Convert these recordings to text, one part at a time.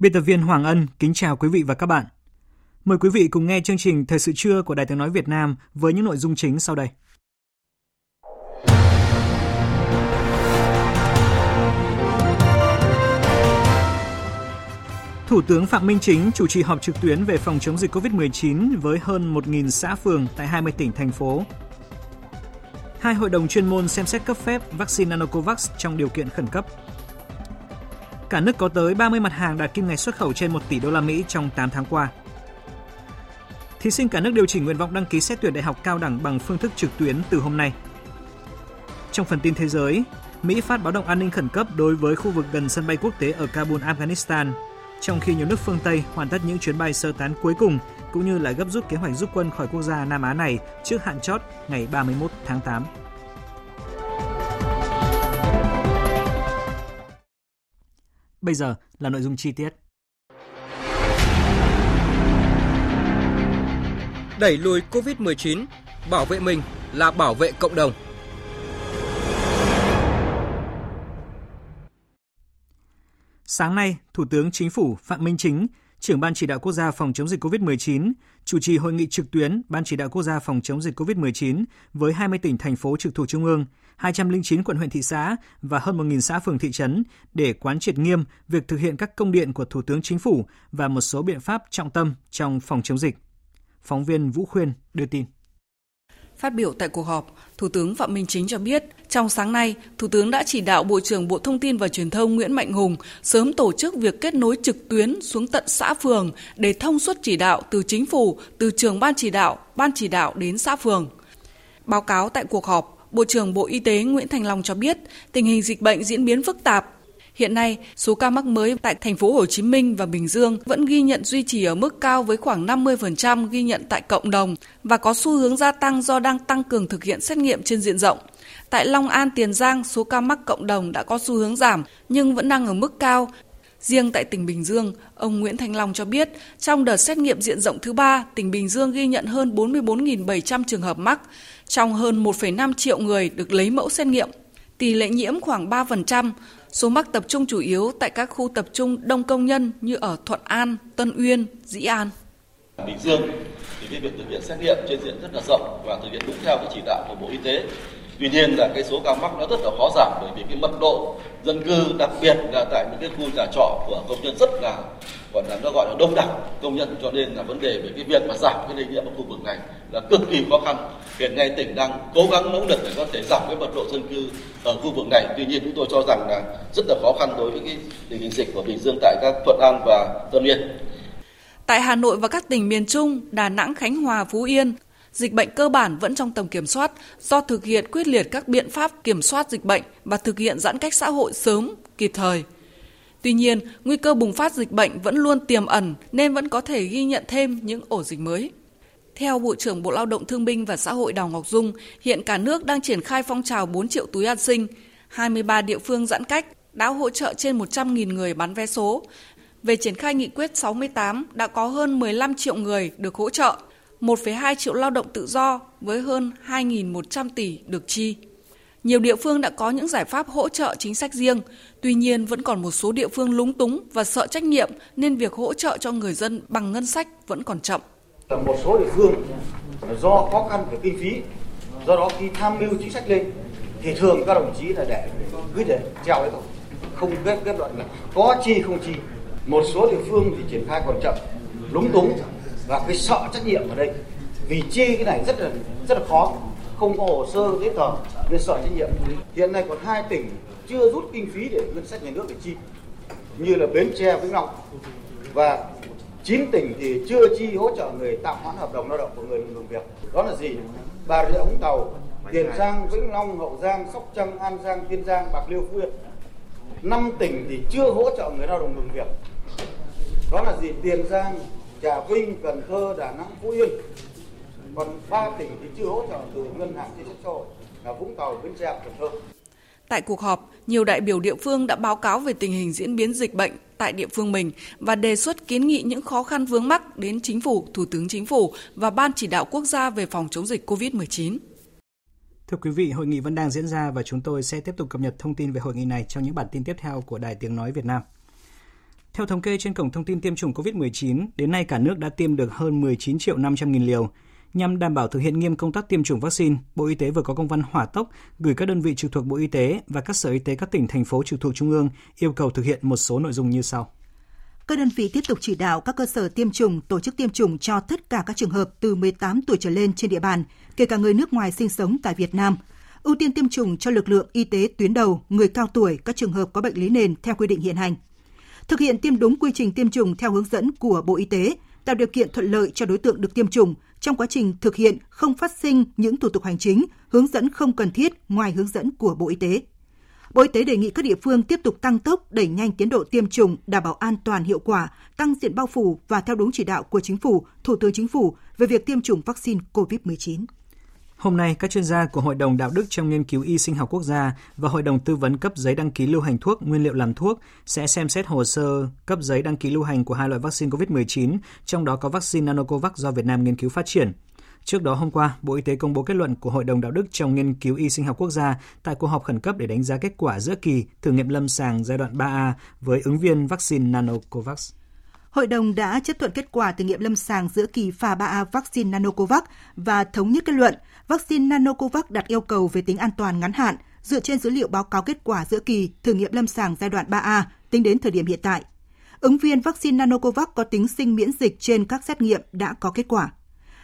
Biên tập viên Hoàng Ân kính chào quý vị và các bạn. Mời quý vị cùng nghe chương trình Thời sự trưa của Đài Tiếng Nói Việt Nam với những nội dung chính sau đây. Thủ tướng Phạm Minh Chính chủ trì họp trực tuyến về phòng chống dịch COVID-19 với hơn 1.000 xã phường tại 20 tỉnh, thành phố. Hai hội đồng chuyên môn xem xét cấp phép vaccine Nanocovax trong điều kiện khẩn cấp. Cả nước có tới 30 mặt hàng đạt kim ngạch xuất khẩu trên 1 tỷ đô la Mỹ trong 8 tháng qua. Thí sinh cả nước điều chỉnh nguyện vọng đăng ký xét tuyển đại học cao đẳng bằng phương thức trực tuyến từ hôm nay. Trong phần tin thế giới, Mỹ phát báo động an ninh khẩn cấp đối với khu vực gần sân bay quốc tế ở Kabul, Afghanistan, trong khi nhiều nước phương Tây hoàn tất những chuyến bay sơ tán cuối cùng cũng như là gấp rút kế hoạch rút quân khỏi quốc gia Nam Á này trước hạn chót ngày 31 tháng 8. Bây giờ là nội dung chi tiết. Đẩy lùi COVID-19, bảo vệ mình là bảo vệ cộng đồng. Sáng nay, Thủ tướng Chính phủ Phạm Minh Chính, trưởng Ban chỉ đạo quốc gia phòng chống dịch COVID-19, chủ trì hội nghị trực tuyến Ban chỉ đạo quốc gia phòng chống dịch COVID-19 với 20 tỉnh thành phố trực thuộc trung ương, 209 quận huyện thị xã và hơn 1.000 xã phường thị trấn để quán triệt nghiêm việc thực hiện các công điện của Thủ tướng Chính phủ và một số biện pháp trọng tâm trong phòng chống dịch. Phóng viên Vũ Khuyên đưa tin. Phát biểu tại cuộc họp, Thủ tướng Phạm Minh Chính cho biết, trong sáng nay, Thủ tướng đã chỉ đạo Bộ trưởng Bộ Thông tin và Truyền thông Nguyễn Mạnh Hùng sớm tổ chức việc kết nối trực tuyến xuống tận xã phường để thông suốt chỉ đạo từ chính phủ, từ trường ban chỉ đạo, ban chỉ đạo đến xã phường. Báo cáo tại cuộc họp, Bộ trưởng Bộ Y tế Nguyễn Thành Long cho biết, tình hình dịch bệnh diễn biến phức tạp, Hiện nay, số ca mắc mới tại thành phố Hồ Chí Minh và Bình Dương vẫn ghi nhận duy trì ở mức cao với khoảng 50% ghi nhận tại cộng đồng và có xu hướng gia tăng do đang tăng cường thực hiện xét nghiệm trên diện rộng. Tại Long An, Tiền Giang, số ca mắc cộng đồng đã có xu hướng giảm nhưng vẫn đang ở mức cao. Riêng tại tỉnh Bình Dương, ông Nguyễn Thành Long cho biết, trong đợt xét nghiệm diện rộng thứ ba, tỉnh Bình Dương ghi nhận hơn 44.700 trường hợp mắc, trong hơn 1,5 triệu người được lấy mẫu xét nghiệm. Tỷ lệ nhiễm khoảng 3%, Số mắc tập trung chủ yếu tại các khu tập trung đông công nhân như ở Thuận An, Tân Uyên, Dĩ An. Bình Dương thì cái việc thực hiện xét nghiệm trên diện rất là rộng và thực hiện đúng theo cái chỉ đạo của Bộ Y tế. Tuy nhiên là cái số ca mắc nó rất là khó giảm bởi vì cái mật độ dân cư đặc biệt là tại những cái khu nhà trọ của công nhân rất là gọi là nó gọi là đông đảo công nhân cho nên là vấn đề về cái việc mà giảm cái lây nhiễm ở khu vực này là cực kỳ khó khăn hiện nay tỉnh đang cố gắng nỗ lực để có thể giảm cái mật độ dân cư ở khu vực này tuy nhiên chúng tôi cho rằng là rất là khó khăn đối với cái tình hình dịch của bình dương tại các thuận an và tân uyên Tại Hà Nội và các tỉnh miền Trung, Đà Nẵng, Khánh Hòa, Phú Yên, dịch bệnh cơ bản vẫn trong tầm kiểm soát do thực hiện quyết liệt các biện pháp kiểm soát dịch bệnh và thực hiện giãn cách xã hội sớm, kịp thời. Tuy nhiên, nguy cơ bùng phát dịch bệnh vẫn luôn tiềm ẩn nên vẫn có thể ghi nhận thêm những ổ dịch mới. Theo Bộ trưởng Bộ Lao động Thương binh và Xã hội Đào Ngọc Dung, hiện cả nước đang triển khai phong trào 4 triệu túi an sinh, 23 địa phương giãn cách đã hỗ trợ trên 100.000 người bán vé số. Về triển khai nghị quyết 68 đã có hơn 15 triệu người được hỗ trợ, 1,2 triệu lao động tự do với hơn 2.100 tỷ được chi. Nhiều địa phương đã có những giải pháp hỗ trợ chính sách riêng, tuy nhiên vẫn còn một số địa phương lúng túng và sợ trách nhiệm nên việc hỗ trợ cho người dân bằng ngân sách vẫn còn chậm là Một số địa phương do khó khăn về kinh phí, do đó khi tham mưu chính sách lên thì thường các đồng chí là để cứ để treo đấy thôi, không kết kết luận là có chi không chi. Một số địa phương thì triển khai còn chậm, lúng túng và cái sợ trách nhiệm ở đây. Vì chi cái này rất là rất là khó không có hồ sơ giấy tờ nên sợ trách nhiệm. Hiện nay còn hai tỉnh chưa rút kinh phí để ngân sách nhà nước để chi như là Bến Tre, Vĩnh Long và 9 tỉnh thì chưa chi hỗ trợ người tạm hoãn hợp đồng lao động của người ngừng việc. Đó là gì? Bà Rịa Vũng Tàu, Tiền Giang, Vĩnh Long, Hậu Giang, Sóc Trăng, An Giang, Kiên Giang, Bạc Liêu, Phú Yên. Năm tỉnh thì chưa hỗ trợ người lao động ngừng việc. Đó là gì? Tiền Giang, Trà Vinh, Cần Thơ, Đà Nẵng, Phú Yên. Còn ba tỉnh thì chưa hỗ trợ từ ngân hàng chính sách xã hội là Vũng Tàu, Bến Tre, Cần Thơ. Tại cuộc họp, nhiều đại biểu địa phương đã báo cáo về tình hình diễn biến dịch bệnh tại địa phương mình và đề xuất kiến nghị những khó khăn vướng mắc đến chính phủ, thủ tướng chính phủ và ban chỉ đạo quốc gia về phòng chống dịch COVID-19. Thưa quý vị, hội nghị vẫn đang diễn ra và chúng tôi sẽ tiếp tục cập nhật thông tin về hội nghị này trong những bản tin tiếp theo của Đài Tiếng Nói Việt Nam. Theo thống kê trên cổng thông tin tiêm chủng COVID-19, đến nay cả nước đã tiêm được hơn 19 triệu 500 nghìn liều. Nhằm đảm bảo thực hiện nghiêm công tác tiêm chủng vaccine, Bộ Y tế vừa có công văn hỏa tốc gửi các đơn vị trực thuộc Bộ Y tế và các sở y tế các tỉnh, thành phố trực thuộc Trung ương yêu cầu thực hiện một số nội dung như sau. Các đơn vị tiếp tục chỉ đạo các cơ sở tiêm chủng tổ chức tiêm chủng cho tất cả các trường hợp từ 18 tuổi trở lên trên địa bàn, kể cả người nước ngoài sinh sống tại Việt Nam. Ưu tiên tiêm chủng cho lực lượng y tế tuyến đầu, người cao tuổi, các trường hợp có bệnh lý nền theo quy định hiện hành. Thực hiện tiêm đúng quy trình tiêm chủng theo hướng dẫn của Bộ Y tế, tạo điều kiện thuận lợi cho đối tượng được tiêm chủng trong quá trình thực hiện không phát sinh những thủ tục hành chính, hướng dẫn không cần thiết ngoài hướng dẫn của Bộ Y tế. Bộ Y tế đề nghị các địa phương tiếp tục tăng tốc đẩy nhanh tiến độ tiêm chủng, đảm bảo an toàn hiệu quả, tăng diện bao phủ và theo đúng chỉ đạo của Chính phủ, Thủ tướng Chính phủ về việc tiêm chủng vaccine COVID-19. Hôm nay, các chuyên gia của Hội đồng Đạo đức trong nghiên cứu y sinh học quốc gia và Hội đồng tư vấn cấp giấy đăng ký lưu hành thuốc, nguyên liệu làm thuốc sẽ xem xét hồ sơ cấp giấy đăng ký lưu hành của hai loại vaccine COVID-19, trong đó có vaccine Nanocovax do Việt Nam nghiên cứu phát triển. Trước đó hôm qua, Bộ Y tế công bố kết luận của Hội đồng Đạo đức trong nghiên cứu y sinh học quốc gia tại cuộc họp khẩn cấp để đánh giá kết quả giữa kỳ thử nghiệm lâm sàng giai đoạn 3A với ứng viên vaccine Nanocovax. Hội đồng đã chấp thuận kết quả thử nghiệm lâm sàng giữa kỳ pha 3A vaccine Nanocovax và thống nhất kết luận vaccine Nanocovax đạt yêu cầu về tính an toàn ngắn hạn dựa trên dữ liệu báo cáo kết quả giữa kỳ thử nghiệm lâm sàng giai đoạn 3A tính đến thời điểm hiện tại. Ứng viên vaccine Nanocovax có tính sinh miễn dịch trên các xét nghiệm đã có kết quả.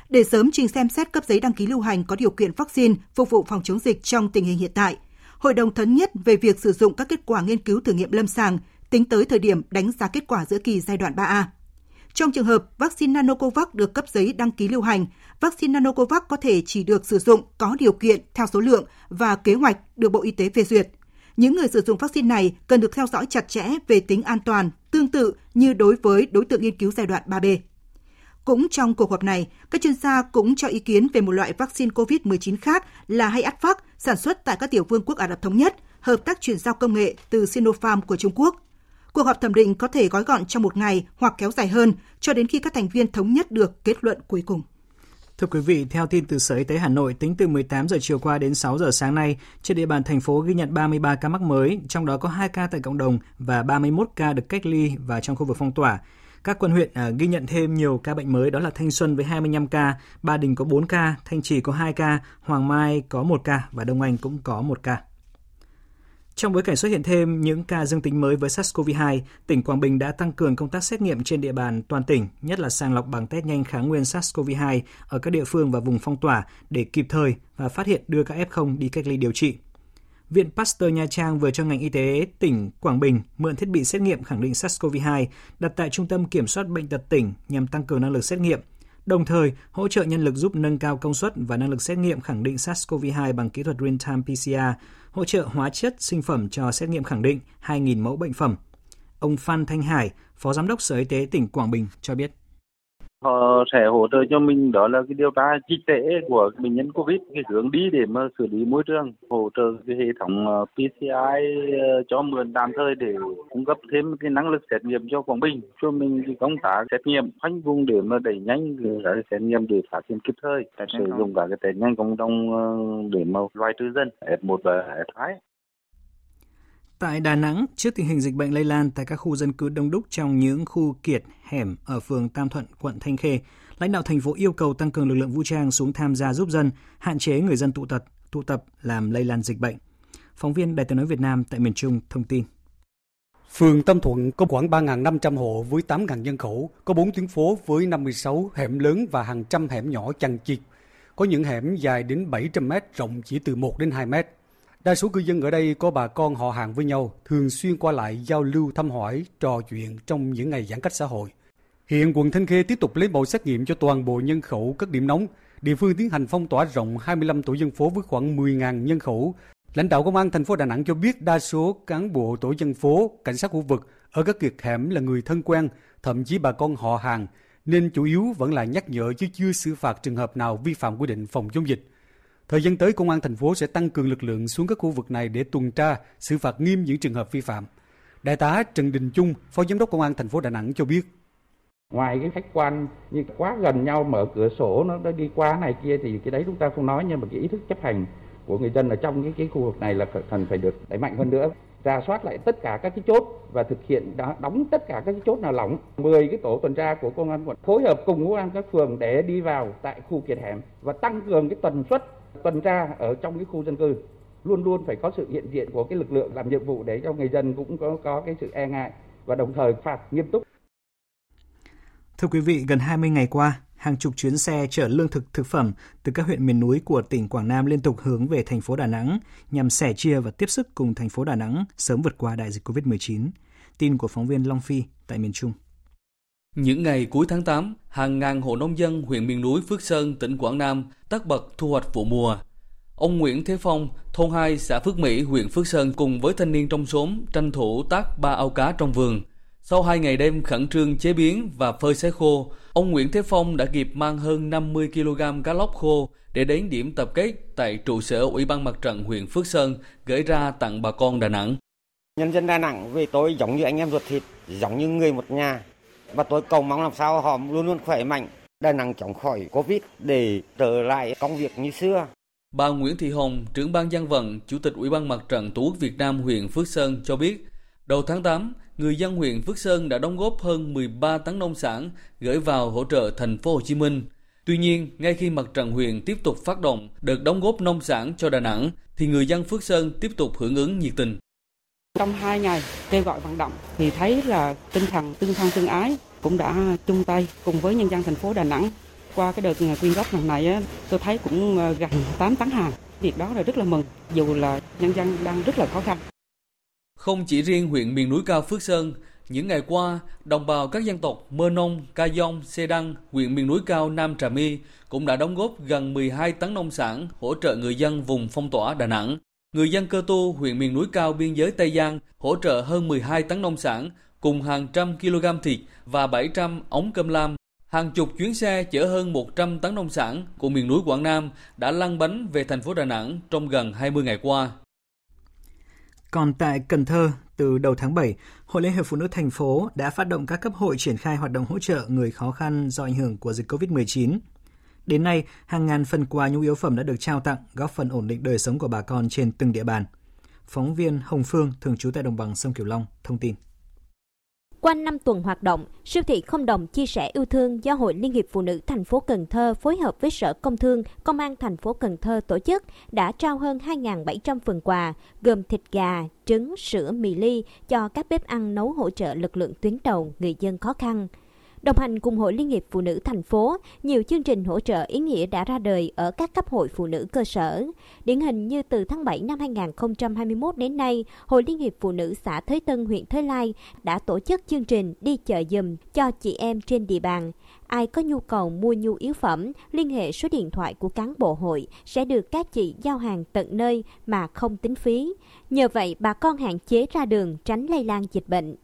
Để sớm trình xem xét cấp giấy đăng ký lưu hành có điều kiện vaccine phục vụ phòng chống dịch trong tình hình hiện tại, Hội đồng thống nhất về việc sử dụng các kết quả nghiên cứu thử nghiệm lâm sàng tính tới thời điểm đánh giá kết quả giữa kỳ giai đoạn 3A. Trong trường hợp vaccine Nanocovax được cấp giấy đăng ký lưu hành, vaccine Nanocovax có thể chỉ được sử dụng có điều kiện theo số lượng và kế hoạch được Bộ Y tế phê duyệt. Những người sử dụng vaccine này cần được theo dõi chặt chẽ về tính an toàn, tương tự như đối với đối tượng nghiên cứu giai đoạn 3B. Cũng trong cuộc họp này, các chuyên gia cũng cho ý kiến về một loại vaccine COVID-19 khác là Hayatvac sản xuất tại các tiểu vương quốc Ả Rập Thống Nhất, hợp tác chuyển giao công nghệ từ Sinopharm của Trung Quốc. Cuộc họp thẩm định có thể gói gọn trong một ngày hoặc kéo dài hơn cho đến khi các thành viên thống nhất được kết luận cuối cùng. Thưa quý vị, theo tin từ Sở Y tế Hà Nội, tính từ 18 giờ chiều qua đến 6 giờ sáng nay, trên địa bàn thành phố ghi nhận 33 ca mắc mới, trong đó có 2 ca tại cộng đồng và 31 ca được cách ly và trong khu vực phong tỏa. Các quận huyện à, ghi nhận thêm nhiều ca bệnh mới đó là Thanh Xuân với 25 ca, Ba Đình có 4 ca, Thanh Trì có 2 ca, Hoàng Mai có 1 ca và Đông Anh cũng có 1 ca. Trong bối cảnh xuất hiện thêm những ca dương tính mới với SARS-CoV-2, tỉnh Quảng Bình đã tăng cường công tác xét nghiệm trên địa bàn toàn tỉnh, nhất là sàng lọc bằng test nhanh kháng nguyên SARS-CoV-2 ở các địa phương và vùng phong tỏa để kịp thời và phát hiện đưa các F0 đi cách ly điều trị. Viện Pasteur Nha Trang vừa cho ngành y tế tỉnh Quảng Bình mượn thiết bị xét nghiệm khẳng định SARS-CoV-2 đặt tại Trung tâm Kiểm soát Bệnh tật tỉnh nhằm tăng cường năng lực xét nghiệm, đồng thời hỗ trợ nhân lực giúp nâng cao công suất và năng lực xét nghiệm khẳng định SARS-CoV-2 bằng kỹ thuật real-time PCR, hỗ trợ hóa chất sinh phẩm cho xét nghiệm khẳng định 2.000 mẫu bệnh phẩm. Ông Phan Thanh Hải, Phó Giám đốc Sở Y tế tỉnh Quảng Bình cho biết họ sẽ hỗ trợ cho mình. Đó là cái điều tra dịch tễ của bệnh nhân covid cái hướng đi để mà xử lý môi trường hỗ trợ cái hệ thống ờ, PCI ờ, cho mượn tạm thời để cung cấp thêm cái năng lực xét nghiệm cho Quảng Bình. Cho mình cái công tác xét nghiệm khoanh vùng để mà đẩy nhanh cái xét nghiệm để phát hiện kịp thời. Sử dụng cả cái test nhanh cộng đồng ờ, để mà loại trừ dân F1 và F2 Tại Đà Nẵng, trước tình hình dịch bệnh lây lan tại các khu dân cư đông đúc trong những khu kiệt, hẻm ở phường Tam Thuận, quận Thanh Khê, lãnh đạo thành phố yêu cầu tăng cường lực lượng vũ trang xuống tham gia giúp dân, hạn chế người dân tụ tập, tụ tập làm lây lan dịch bệnh. Phóng viên Đài tiếng nói Việt Nam tại miền Trung thông tin. Phường Tam Thuận có khoảng 3.500 hộ với 8.000 nhân khẩu, có 4 tuyến phố với 56 hẻm lớn và hàng trăm hẻm nhỏ chằng chịt. Có những hẻm dài đến 700 mét, rộng chỉ từ 1 đến 2 mét. Đa số cư dân ở đây có bà con họ hàng với nhau, thường xuyên qua lại giao lưu thăm hỏi, trò chuyện trong những ngày giãn cách xã hội. Hiện quận Thanh Khê tiếp tục lấy mẫu xét nghiệm cho toàn bộ nhân khẩu các điểm nóng. Địa phương tiến hành phong tỏa rộng 25 tổ dân phố với khoảng 10.000 nhân khẩu. Lãnh đạo công an thành phố Đà Nẵng cho biết đa số cán bộ tổ dân phố, cảnh sát khu vực ở các kiệt hẻm là người thân quen, thậm chí bà con họ hàng, nên chủ yếu vẫn là nhắc nhở chứ chưa xử phạt trường hợp nào vi phạm quy định phòng chống dịch. Thời gian tới, Công an thành phố sẽ tăng cường lực lượng xuống các khu vực này để tuần tra, xử phạt nghiêm những trường hợp vi phạm. Đại tá Trần Đình Trung, Phó Giám đốc Công an thành phố Đà Nẵng cho biết. Ngoài cái khách quan như quá gần nhau mở cửa sổ nó đi qua này kia thì cái đấy chúng ta không nói nhưng mà cái ý thức chấp hành của người dân ở trong cái, cái khu vực này là cần phải được đẩy mạnh hơn nữa ra soát lại tất cả các cái chốt và thực hiện đóng tất cả các cái chốt nào lỏng 10 cái tổ tuần tra của công an quận phối hợp cùng công an các phường để đi vào tại khu kiệt hẻm và tăng cường cái tần suất tuần tra ở trong cái khu dân cư luôn luôn phải có sự hiện diện của cái lực lượng làm nhiệm vụ để cho người dân cũng có có cái sự e ngại và đồng thời phạt nghiêm túc. Thưa quý vị, gần 20 ngày qua, hàng chục chuyến xe chở lương thực thực phẩm từ các huyện miền núi của tỉnh Quảng Nam liên tục hướng về thành phố Đà Nẵng nhằm sẻ chia và tiếp sức cùng thành phố Đà Nẵng sớm vượt qua đại dịch COVID-19. Tin của phóng viên Long Phi tại miền Trung. Những ngày cuối tháng 8, hàng ngàn hộ nông dân huyện miền núi Phước Sơn, tỉnh Quảng Nam tất bật thu hoạch vụ mùa. Ông Nguyễn Thế Phong, thôn 2, xã Phước Mỹ, huyện Phước Sơn cùng với thanh niên trong xóm tranh thủ tác ba ao cá trong vườn. Sau hai ngày đêm khẩn trương chế biến và phơi sấy khô, ông Nguyễn Thế Phong đã kịp mang hơn 50 kg cá lóc khô để đến điểm tập kết tại trụ sở Ủy ban Mặt trận huyện Phước Sơn gửi ra tặng bà con Đà Nẵng. Nhân dân Đà Nẵng về tôi giống như anh em ruột thịt, giống như người một nhà. Và tôi cầu mong làm sao họ luôn luôn khỏe mạnh, Đà Nẵng chống khỏi Covid để trở lại công việc như xưa. Bà Nguyễn Thị Hồng, trưởng ban dân vận, Chủ tịch Ủy ban Mặt trận Tổ quốc Việt Nam huyện Phước Sơn cho biết, đầu tháng 8, người dân huyện Phước Sơn đã đóng góp hơn 13 tấn nông sản gửi vào hỗ trợ thành phố Hồ Chí Minh. Tuy nhiên, ngay khi mặt trận huyện tiếp tục phát động đợt đóng góp nông sản cho Đà Nẵng, thì người dân Phước Sơn tiếp tục hưởng ứng nhiệt tình. Trong hai ngày kêu gọi vận động thì thấy là tinh thần tương thân tương ái cũng đã chung tay cùng với nhân dân thành phố Đà Nẵng. Qua cái đợt à, quyên góp lần này tôi thấy cũng à, gần 8 tấn hàng. Việc đó là rất là mừng, dù là nhân dân đang rất là khó khăn. Không chỉ riêng huyện miền núi cao Phước Sơn, những ngày qua, đồng bào các dân tộc Mơ Nông, Ca Dông, Xê Đăng, huyện miền núi cao Nam Trà My cũng đã đóng góp gần 12 tấn nông sản hỗ trợ người dân vùng phong tỏa Đà Nẵng. Người dân Cơ Tu, huyện miền núi cao biên giới Tây Giang hỗ trợ hơn 12 tấn nông sản cùng hàng trăm kg thịt và 700 ống cơm lam. Hàng chục chuyến xe chở hơn 100 tấn nông sản của miền núi Quảng Nam đã lăn bánh về thành phố Đà Nẵng trong gần 20 ngày qua. Còn tại Cần Thơ, từ đầu tháng 7, Hội Liên hiệp Phụ nữ thành phố đã phát động các cấp hội triển khai hoạt động hỗ trợ người khó khăn do ảnh hưởng của dịch COVID-19. Đến nay, hàng ngàn phần quà nhu yếu phẩm đã được trao tặng, góp phần ổn định đời sống của bà con trên từng địa bàn. Phóng viên Hồng Phương, thường trú tại đồng bằng sông Cửu Long, thông tin. Qua 5 tuần hoạt động, siêu thị không đồng chia sẻ yêu thương do Hội Liên hiệp Phụ nữ thành phố Cần Thơ phối hợp với Sở Công Thương, Công an thành phố Cần Thơ tổ chức đã trao hơn 2.700 phần quà gồm thịt gà, trứng, sữa, mì ly cho các bếp ăn nấu hỗ trợ lực lượng tuyến đầu người dân khó khăn. Đồng hành cùng Hội Liên hiệp Phụ nữ thành phố, nhiều chương trình hỗ trợ ý nghĩa đã ra đời ở các cấp hội phụ nữ cơ sở. Điển hình như từ tháng 7 năm 2021 đến nay, Hội Liên hiệp Phụ nữ xã Thới Tân, huyện Thới Lai đã tổ chức chương trình đi chợ dùm cho chị em trên địa bàn. Ai có nhu cầu mua nhu yếu phẩm, liên hệ số điện thoại của cán bộ hội sẽ được các chị giao hàng tận nơi mà không tính phí. Nhờ vậy, bà con hạn chế ra đường tránh lây lan dịch bệnh.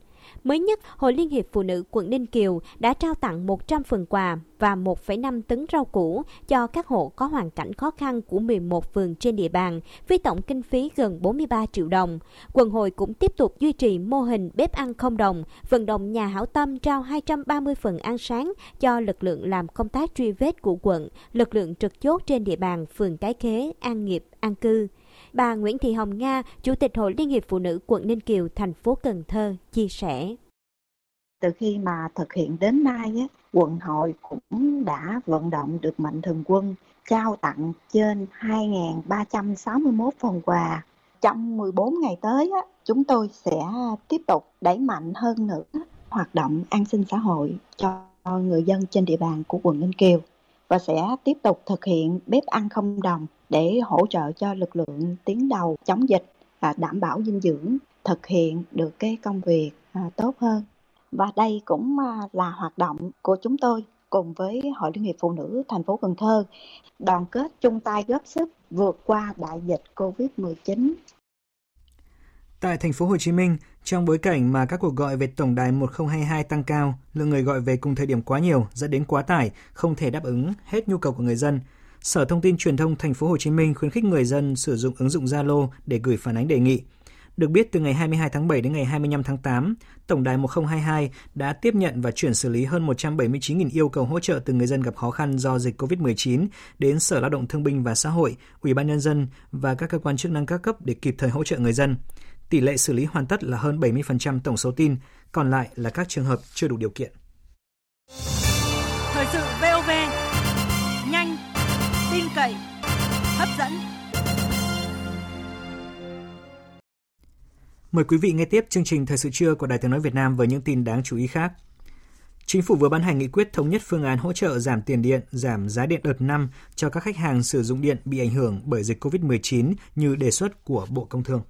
Mới nhất, Hội Liên hiệp Phụ nữ quận Ninh Kiều đã trao tặng 100 phần quà và 1,5 tấn rau củ cho các hộ có hoàn cảnh khó khăn của 11 phường trên địa bàn, với tổng kinh phí gần 43 triệu đồng. Quận hội cũng tiếp tục duy trì mô hình bếp ăn không đồng, vận động nhà hảo tâm trao 230 phần ăn sáng cho lực lượng làm công tác truy vết của quận, lực lượng trực chốt trên địa bàn phường Cái Khế, An Nghiệp, An Cư. Bà Nguyễn Thị Hồng Nga, Chủ tịch Hội Liên hiệp Phụ nữ quận Ninh Kiều, thành phố Cần Thơ, chia sẻ. Từ khi mà thực hiện đến nay, quận hội cũng đã vận động được mạnh thường quân trao tặng trên 2.361 phần quà. Trong 14 ngày tới, chúng tôi sẽ tiếp tục đẩy mạnh hơn nữa hoạt động an sinh xã hội cho người dân trên địa bàn của quận Ninh Kiều và sẽ tiếp tục thực hiện bếp ăn không đồng để hỗ trợ cho lực lượng tuyến đầu chống dịch và đảm bảo dinh dưỡng thực hiện được cái công việc à, tốt hơn và đây cũng à, là hoạt động của chúng tôi cùng với Hội Liên hiệp Phụ nữ thành phố Cần Thơ đoàn kết chung tay góp sức vượt qua đại dịch Covid-19. Tại thành phố Hồ Chí Minh, trong bối cảnh mà các cuộc gọi về tổng đài 1022 tăng cao, lượng người gọi về cùng thời điểm quá nhiều dẫn đến quá tải, không thể đáp ứng hết nhu cầu của người dân. Sở Thông tin Truyền thông thành phố Hồ Chí Minh khuyến khích người dân sử dụng ứng dụng Zalo để gửi phản ánh đề nghị. Được biết, từ ngày 22 tháng 7 đến ngày 25 tháng 8, Tổng đài 1022 đã tiếp nhận và chuyển xử lý hơn 179.000 yêu cầu hỗ trợ từ người dân gặp khó khăn do dịch COVID-19 đến Sở Lao động Thương binh và Xã hội, Ủy ban Nhân dân và các cơ quan chức năng các cấp để kịp thời hỗ trợ người dân. Tỷ lệ xử lý hoàn tất là hơn 70% tổng số tin, còn lại là các trường hợp chưa đủ điều kiện. Thời sự VOV, cậy, hấp dẫn. Mời quý vị nghe tiếp chương trình Thời sự trưa của Đài Tiếng Nói Việt Nam với những tin đáng chú ý khác. Chính phủ vừa ban hành nghị quyết thống nhất phương án hỗ trợ giảm tiền điện, giảm giá điện đợt năm cho các khách hàng sử dụng điện bị ảnh hưởng bởi dịch COVID-19 như đề xuất của Bộ Công Thương.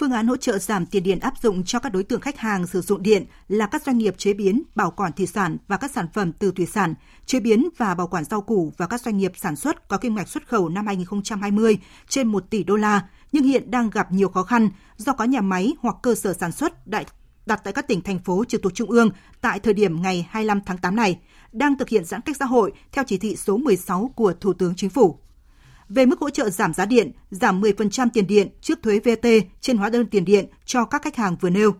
Phương án hỗ trợ giảm tiền điện áp dụng cho các đối tượng khách hàng sử dụng điện là các doanh nghiệp chế biến, bảo quản thủy sản và các sản phẩm từ thủy sản, chế biến và bảo quản rau củ và các doanh nghiệp sản xuất có kim ngạch xuất khẩu năm 2020 trên 1 tỷ đô la, nhưng hiện đang gặp nhiều khó khăn do có nhà máy hoặc cơ sở sản xuất đại đặt tại các tỉnh thành phố trực thuộc trung ương tại thời điểm ngày 25 tháng 8 này đang thực hiện giãn cách xã hội theo chỉ thị số 16 của Thủ tướng Chính phủ về mức hỗ trợ giảm giá điện, giảm 10% tiền điện trước thuế VAT trên hóa đơn tiền điện cho các khách hàng vừa nêu.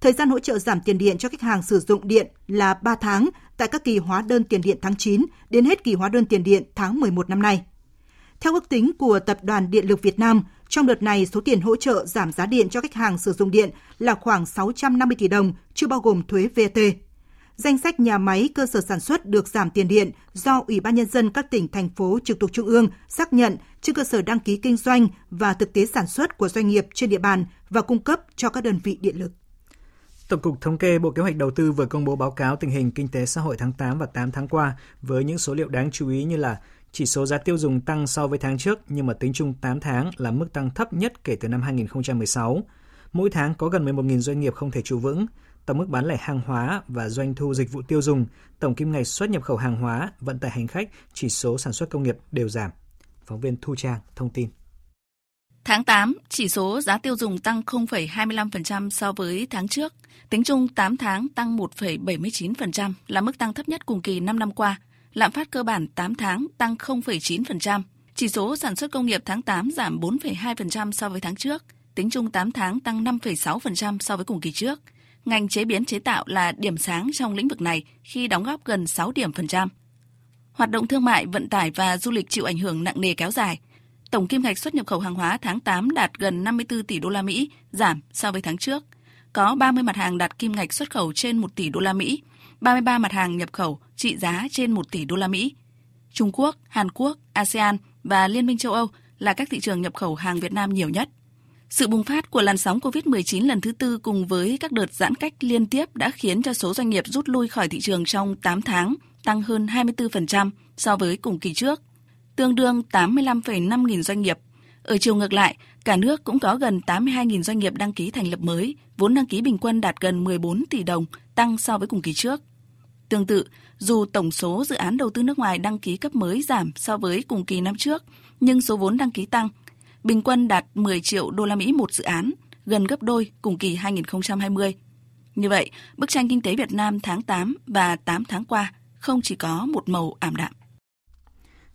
Thời gian hỗ trợ giảm tiền điện cho khách hàng sử dụng điện là 3 tháng tại các kỳ hóa đơn tiền điện tháng 9 đến hết kỳ hóa đơn tiền điện tháng 11 năm nay. Theo ước tính của Tập đoàn Điện lực Việt Nam, trong đợt này số tiền hỗ trợ giảm giá điện cho khách hàng sử dụng điện là khoảng 650 tỷ đồng, chưa bao gồm thuế VAT danh sách nhà máy cơ sở sản xuất được giảm tiền điện do Ủy ban Nhân dân các tỉnh, thành phố trực thuộc Trung ương xác nhận trên cơ sở đăng ký kinh doanh và thực tế sản xuất của doanh nghiệp trên địa bàn và cung cấp cho các đơn vị điện lực. Tổng cục Thống kê Bộ Kế hoạch Đầu tư vừa công bố báo cáo tình hình kinh tế xã hội tháng 8 và 8 tháng qua với những số liệu đáng chú ý như là chỉ số giá tiêu dùng tăng so với tháng trước nhưng mà tính chung 8 tháng là mức tăng thấp nhất kể từ năm 2016. Mỗi tháng có gần 11.000 doanh nghiệp không thể trụ vững, tổng mức bán lẻ hàng hóa và doanh thu dịch vụ tiêu dùng, tổng kim ngạch xuất nhập khẩu hàng hóa, vận tải hành khách, chỉ số sản xuất công nghiệp đều giảm. Phóng viên Thu Trang thông tin. Tháng 8, chỉ số giá tiêu dùng tăng 0,25% so với tháng trước. Tính chung 8 tháng tăng 1,79% là mức tăng thấp nhất cùng kỳ 5 năm qua. Lạm phát cơ bản 8 tháng tăng 0,9%. Chỉ số sản xuất công nghiệp tháng 8 giảm 4,2% so với tháng trước. Tính chung 8 tháng tăng 5,6% so với cùng kỳ trước ngành chế biến chế tạo là điểm sáng trong lĩnh vực này khi đóng góp gần 6 điểm phần trăm. Hoạt động thương mại, vận tải và du lịch chịu ảnh hưởng nặng nề kéo dài. Tổng kim ngạch xuất nhập khẩu hàng hóa tháng 8 đạt gần 54 tỷ đô la Mỹ, giảm so với tháng trước. Có 30 mặt hàng đạt kim ngạch xuất khẩu trên 1 tỷ đô la Mỹ, 33 mặt hàng nhập khẩu trị giá trên 1 tỷ đô la Mỹ. Trung Quốc, Hàn Quốc, ASEAN và Liên minh châu Âu là các thị trường nhập khẩu hàng Việt Nam nhiều nhất. Sự bùng phát của làn sóng COVID-19 lần thứ tư cùng với các đợt giãn cách liên tiếp đã khiến cho số doanh nghiệp rút lui khỏi thị trường trong 8 tháng, tăng hơn 24% so với cùng kỳ trước, tương đương 85,5 nghìn doanh nghiệp. Ở chiều ngược lại, cả nước cũng có gần 82 nghìn doanh nghiệp đăng ký thành lập mới, vốn đăng ký bình quân đạt gần 14 tỷ đồng, tăng so với cùng kỳ trước. Tương tự, dù tổng số dự án đầu tư nước ngoài đăng ký cấp mới giảm so với cùng kỳ năm trước, nhưng số vốn đăng ký tăng – bình quân đạt 10 triệu đô la Mỹ một dự án, gần gấp đôi cùng kỳ 2020. Như vậy, bức tranh kinh tế Việt Nam tháng 8 và 8 tháng qua không chỉ có một màu ảm đạm.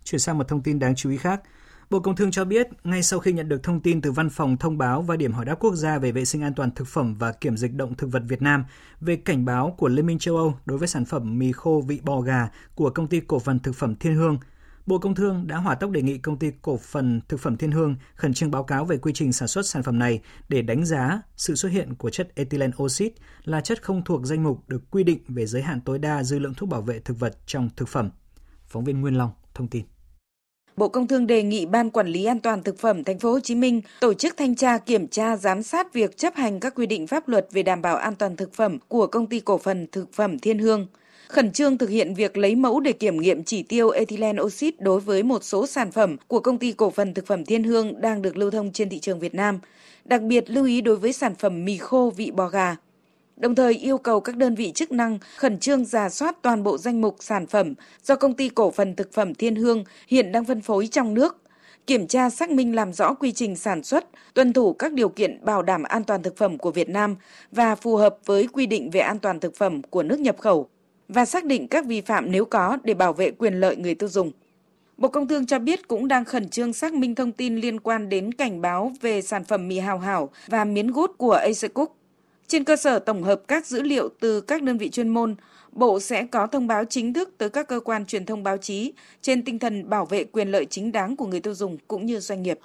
Chuyển sang một thông tin đáng chú ý khác. Bộ Công Thương cho biết, ngay sau khi nhận được thông tin từ Văn phòng Thông báo và Điểm hỏi đáp quốc gia về vệ sinh an toàn thực phẩm và kiểm dịch động thực vật Việt Nam về cảnh báo của Liên minh châu Âu đối với sản phẩm mì khô vị bò gà của công ty cổ phần thực phẩm Thiên Hương – Bộ Công Thương đã hỏa tốc đề nghị công ty cổ phần thực phẩm Thiên Hương khẩn trương báo cáo về quy trình sản xuất sản phẩm này để đánh giá sự xuất hiện của chất ethylene oxide là chất không thuộc danh mục được quy định về giới hạn tối đa dư lượng thuốc bảo vệ thực vật trong thực phẩm. Phóng viên Nguyên Long thông tin. Bộ Công Thương đề nghị Ban Quản lý An toàn thực phẩm Thành phố Hồ Chí Minh tổ chức thanh tra kiểm tra giám sát việc chấp hành các quy định pháp luật về đảm bảo an toàn thực phẩm của công ty cổ phần thực phẩm Thiên Hương khẩn trương thực hiện việc lấy mẫu để kiểm nghiệm chỉ tiêu ethylene oxit đối với một số sản phẩm của công ty cổ phần thực phẩm Thiên Hương đang được lưu thông trên thị trường Việt Nam, đặc biệt lưu ý đối với sản phẩm mì khô vị bò gà. Đồng thời yêu cầu các đơn vị chức năng khẩn trương giả soát toàn bộ danh mục sản phẩm do công ty cổ phần thực phẩm Thiên Hương hiện đang phân phối trong nước, kiểm tra xác minh làm rõ quy trình sản xuất, tuân thủ các điều kiện bảo đảm an toàn thực phẩm của Việt Nam và phù hợp với quy định về an toàn thực phẩm của nước nhập khẩu và xác định các vi phạm nếu có để bảo vệ quyền lợi người tiêu dùng. Bộ Công Thương cho biết cũng đang khẩn trương xác minh thông tin liên quan đến cảnh báo về sản phẩm mì hào hảo và miến gút của Acecook. Trên cơ sở tổng hợp các dữ liệu từ các đơn vị chuyên môn, Bộ sẽ có thông báo chính thức tới các cơ quan truyền thông báo chí trên tinh thần bảo vệ quyền lợi chính đáng của người tiêu dùng cũng như doanh nghiệp.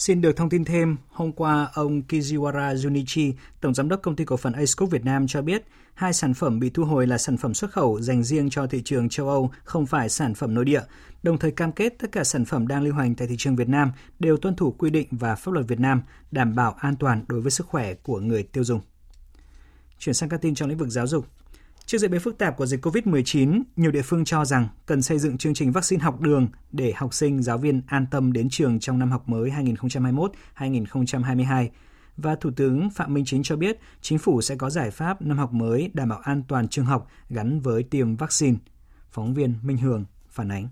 Xin được thông tin thêm, hôm qua ông Kijiwara Junichi, Tổng Giám đốc Công ty Cổ phần Acecook Việt Nam cho biết hai sản phẩm bị thu hồi là sản phẩm xuất khẩu dành riêng cho thị trường châu Âu, không phải sản phẩm nội địa, đồng thời cam kết tất cả sản phẩm đang lưu hành tại thị trường Việt Nam đều tuân thủ quy định và pháp luật Việt Nam, đảm bảo an toàn đối với sức khỏe của người tiêu dùng. Chuyển sang các tin trong lĩnh vực giáo dục. Trước diễn biến phức tạp của dịch COVID-19, nhiều địa phương cho rằng cần xây dựng chương trình vaccine học đường để học sinh, giáo viên an tâm đến trường trong năm học mới 2021-2022. Và Thủ tướng Phạm Minh Chính cho biết chính phủ sẽ có giải pháp năm học mới đảm bảo an toàn trường học gắn với tiêm vaccine. Phóng viên Minh Hường phản ánh.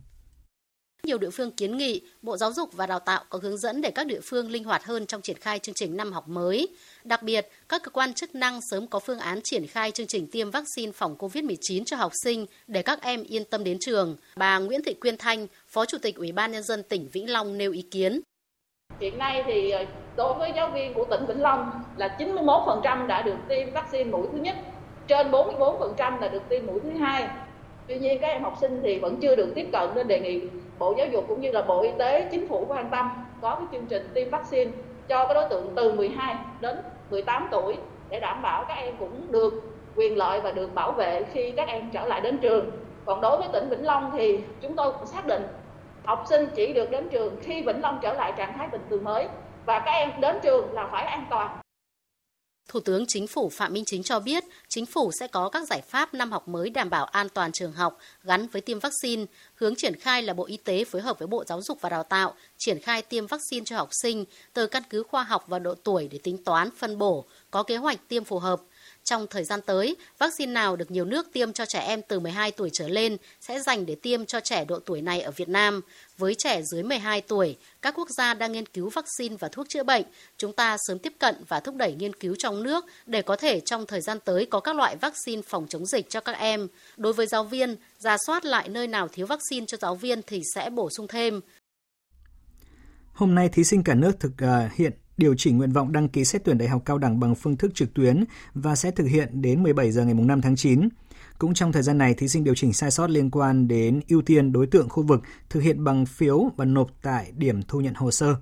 Nhiều địa phương kiến nghị Bộ Giáo dục và Đào tạo có hướng dẫn để các địa phương linh hoạt hơn trong triển khai chương trình năm học mới. Đặc biệt, các cơ quan chức năng sớm có phương án triển khai chương trình tiêm vaccine phòng COVID-19 cho học sinh để các em yên tâm đến trường. Bà Nguyễn Thị Quyên Thanh, Phó Chủ tịch Ủy ban Nhân dân tỉnh Vĩnh Long nêu ý kiến. Hiện nay thì ờ, đối với giáo viên của tỉnh Vĩnh Long là 91% đã được tiêm vaccine mũi thứ nhất, trên 44% là được tiêm mũi thứ hai tuy nhiên các em học sinh thì vẫn chưa được tiếp cận nên đề nghị bộ giáo dục cũng như là bộ y tế, chính phủ quan tâm có cái chương trình tiêm vaccine cho cái đối tượng từ 12 đến 18 tuổi để đảm bảo các em cũng được quyền lợi và được bảo vệ khi các em trở lại đến trường. Còn đối với tỉnh Vĩnh Long thì chúng tôi cũng xác định học sinh chỉ được đến trường khi Vĩnh Long trở lại trạng thái bình thường mới và các em đến trường là phải an toàn. Thủ tướng Chính phủ Phạm Minh Chính cho biết, Chính phủ sẽ có các giải pháp năm học mới đảm bảo an toàn trường học gắn với tiêm vaccine. Hướng triển khai là Bộ Y tế phối hợp với Bộ Giáo dục và Đào tạo triển khai tiêm vaccine cho học sinh từ căn cứ khoa học và độ tuổi để tính toán, phân bổ, có kế hoạch tiêm phù hợp. Trong thời gian tới, vaccine nào được nhiều nước tiêm cho trẻ em từ 12 tuổi trở lên sẽ dành để tiêm cho trẻ độ tuổi này ở Việt Nam. Với trẻ dưới 12 tuổi, các quốc gia đang nghiên cứu vaccine và thuốc chữa bệnh. Chúng ta sớm tiếp cận và thúc đẩy nghiên cứu trong nước để có thể trong thời gian tới có các loại vaccine phòng chống dịch cho các em. Đối với giáo viên, ra soát lại nơi nào thiếu vaccine cho giáo viên thì sẽ bổ sung thêm. Hôm nay, thí sinh cả nước thực uh, hiện điều chỉnh nguyện vọng đăng ký xét tuyển đại học cao đẳng bằng phương thức trực tuyến và sẽ thực hiện đến 17 giờ ngày 5 tháng 9. Cũng trong thời gian này, thí sinh điều chỉnh sai sót liên quan đến ưu tiên đối tượng khu vực thực hiện bằng phiếu và nộp tại điểm thu nhận hồ sơ.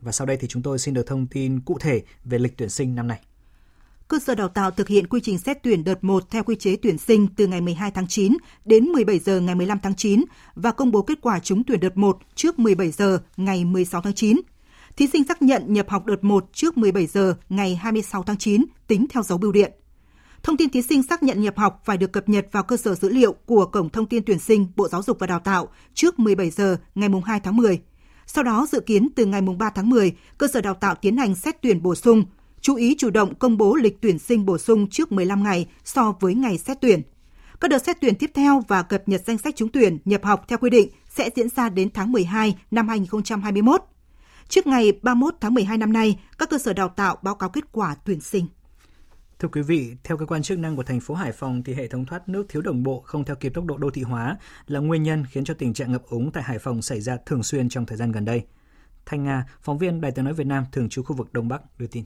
Và sau đây thì chúng tôi xin được thông tin cụ thể về lịch tuyển sinh năm nay. Cơ sở đào tạo thực hiện quy trình xét tuyển đợt 1 theo quy chế tuyển sinh từ ngày 12 tháng 9 đến 17 giờ ngày 15 tháng 9 và công bố kết quả trúng tuyển đợt 1 trước 17 giờ ngày 16 tháng 9. Thí sinh xác nhận nhập học đợt 1 trước 17 giờ ngày 26 tháng 9 tính theo dấu bưu điện. Thông tin thí sinh xác nhận nhập học phải được cập nhật vào cơ sở dữ liệu của Cổng Thông tin Tuyển sinh Bộ Giáo dục và Đào tạo trước 17 giờ ngày 2 tháng 10. Sau đó dự kiến từ ngày 3 tháng 10, cơ sở đào tạo tiến hành xét tuyển bổ sung, chú ý chủ động công bố lịch tuyển sinh bổ sung trước 15 ngày so với ngày xét tuyển. Các đợt xét tuyển tiếp theo và cập nhật danh sách trúng tuyển nhập học theo quy định sẽ diễn ra đến tháng 12 năm 2021. Trước ngày 31 tháng 12 năm nay, các cơ sở đào tạo báo cáo kết quả tuyển sinh. Thưa quý vị, theo cơ quan chức năng của thành phố Hải Phòng thì hệ thống thoát nước thiếu đồng bộ không theo kịp tốc độ đô thị hóa là nguyên nhân khiến cho tình trạng ngập úng tại Hải Phòng xảy ra thường xuyên trong thời gian gần đây. Thanh Nga, phóng viên Đài tiếng nói Việt Nam thường trú khu vực Đông Bắc đưa tin.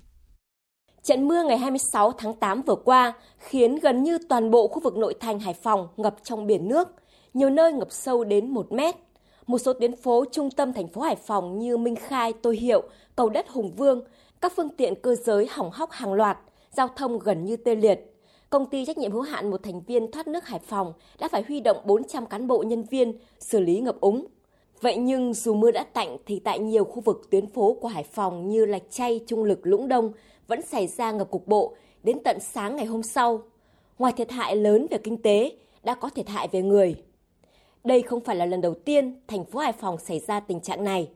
Trận mưa ngày 26 tháng 8 vừa qua khiến gần như toàn bộ khu vực nội thành Hải Phòng ngập trong biển nước, nhiều nơi ngập sâu đến 1 mét. Một số tuyến phố trung tâm thành phố Hải Phòng như Minh Khai, Tô Hiệu, Cầu Đất Hùng Vương, các phương tiện cơ giới hỏng hóc hàng loạt, giao thông gần như tê liệt. Công ty trách nhiệm hữu hạn một thành viên thoát nước Hải Phòng đã phải huy động 400 cán bộ nhân viên xử lý ngập úng. Vậy nhưng dù mưa đã tạnh thì tại nhiều khu vực tuyến phố của Hải Phòng như Lạch Chay, Trung Lực, Lũng Đông vẫn xảy ra ngập cục bộ đến tận sáng ngày hôm sau. Ngoài thiệt hại lớn về kinh tế, đã có thiệt hại về người. Đây không phải là lần đầu tiên thành phố Hải Phòng xảy ra tình trạng này.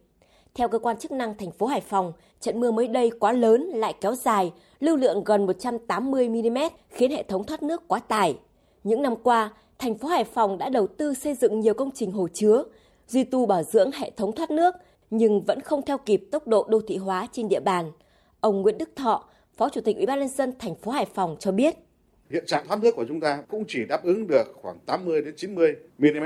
Theo cơ quan chức năng thành phố Hải Phòng, trận mưa mới đây quá lớn lại kéo dài, lưu lượng gần 180 mm khiến hệ thống thoát nước quá tải. Những năm qua, thành phố Hải Phòng đã đầu tư xây dựng nhiều công trình hồ chứa, duy tu bảo dưỡng hệ thống thoát nước nhưng vẫn không theo kịp tốc độ đô thị hóa trên địa bàn. Ông Nguyễn Đức Thọ, Phó Chủ tịch Ủy ban nhân dân thành phố Hải Phòng cho biết: Hiện trạng thoát nước của chúng ta cũng chỉ đáp ứng được khoảng 80 đến 90 mm.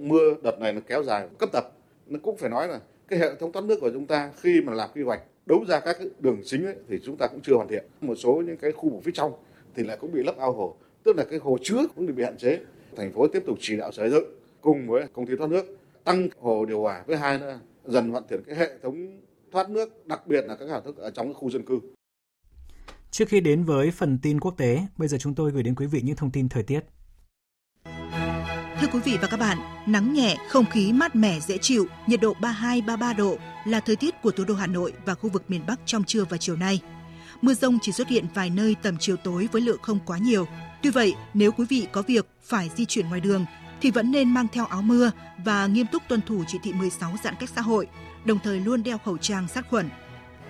Mưa đợt này nó kéo dài cấp tập, nó cũng phải nói là cái hệ thống thoát nước của chúng ta khi mà làm quy hoạch đấu ra các đường chính ấy, thì chúng ta cũng chưa hoàn thiện. Một số những cái khu vực phía trong thì lại cũng bị lấp ao hồ, tức là cái hồ chứa cũng bị hạn chế. Thành phố tiếp tục chỉ đạo xây dựng cùng với công ty thoát nước tăng hồ điều hòa với hai nữa dần hoàn thiện cái hệ thống thoát nước đặc biệt là các hệ thống ở trong khu dân cư. Trước khi đến với phần tin quốc tế, bây giờ chúng tôi gửi đến quý vị những thông tin thời tiết. Thưa quý vị và các bạn, nắng nhẹ, không khí mát mẻ dễ chịu, nhiệt độ 32-33 độ là thời tiết của thủ đô Hà Nội và khu vực miền Bắc trong trưa và chiều nay. Mưa rông chỉ xuất hiện vài nơi tầm chiều tối với lượng không quá nhiều. Tuy vậy, nếu quý vị có việc phải di chuyển ngoài đường thì vẫn nên mang theo áo mưa và nghiêm túc tuân thủ chỉ thị 16 giãn cách xã hội, đồng thời luôn đeo khẩu trang sát khuẩn.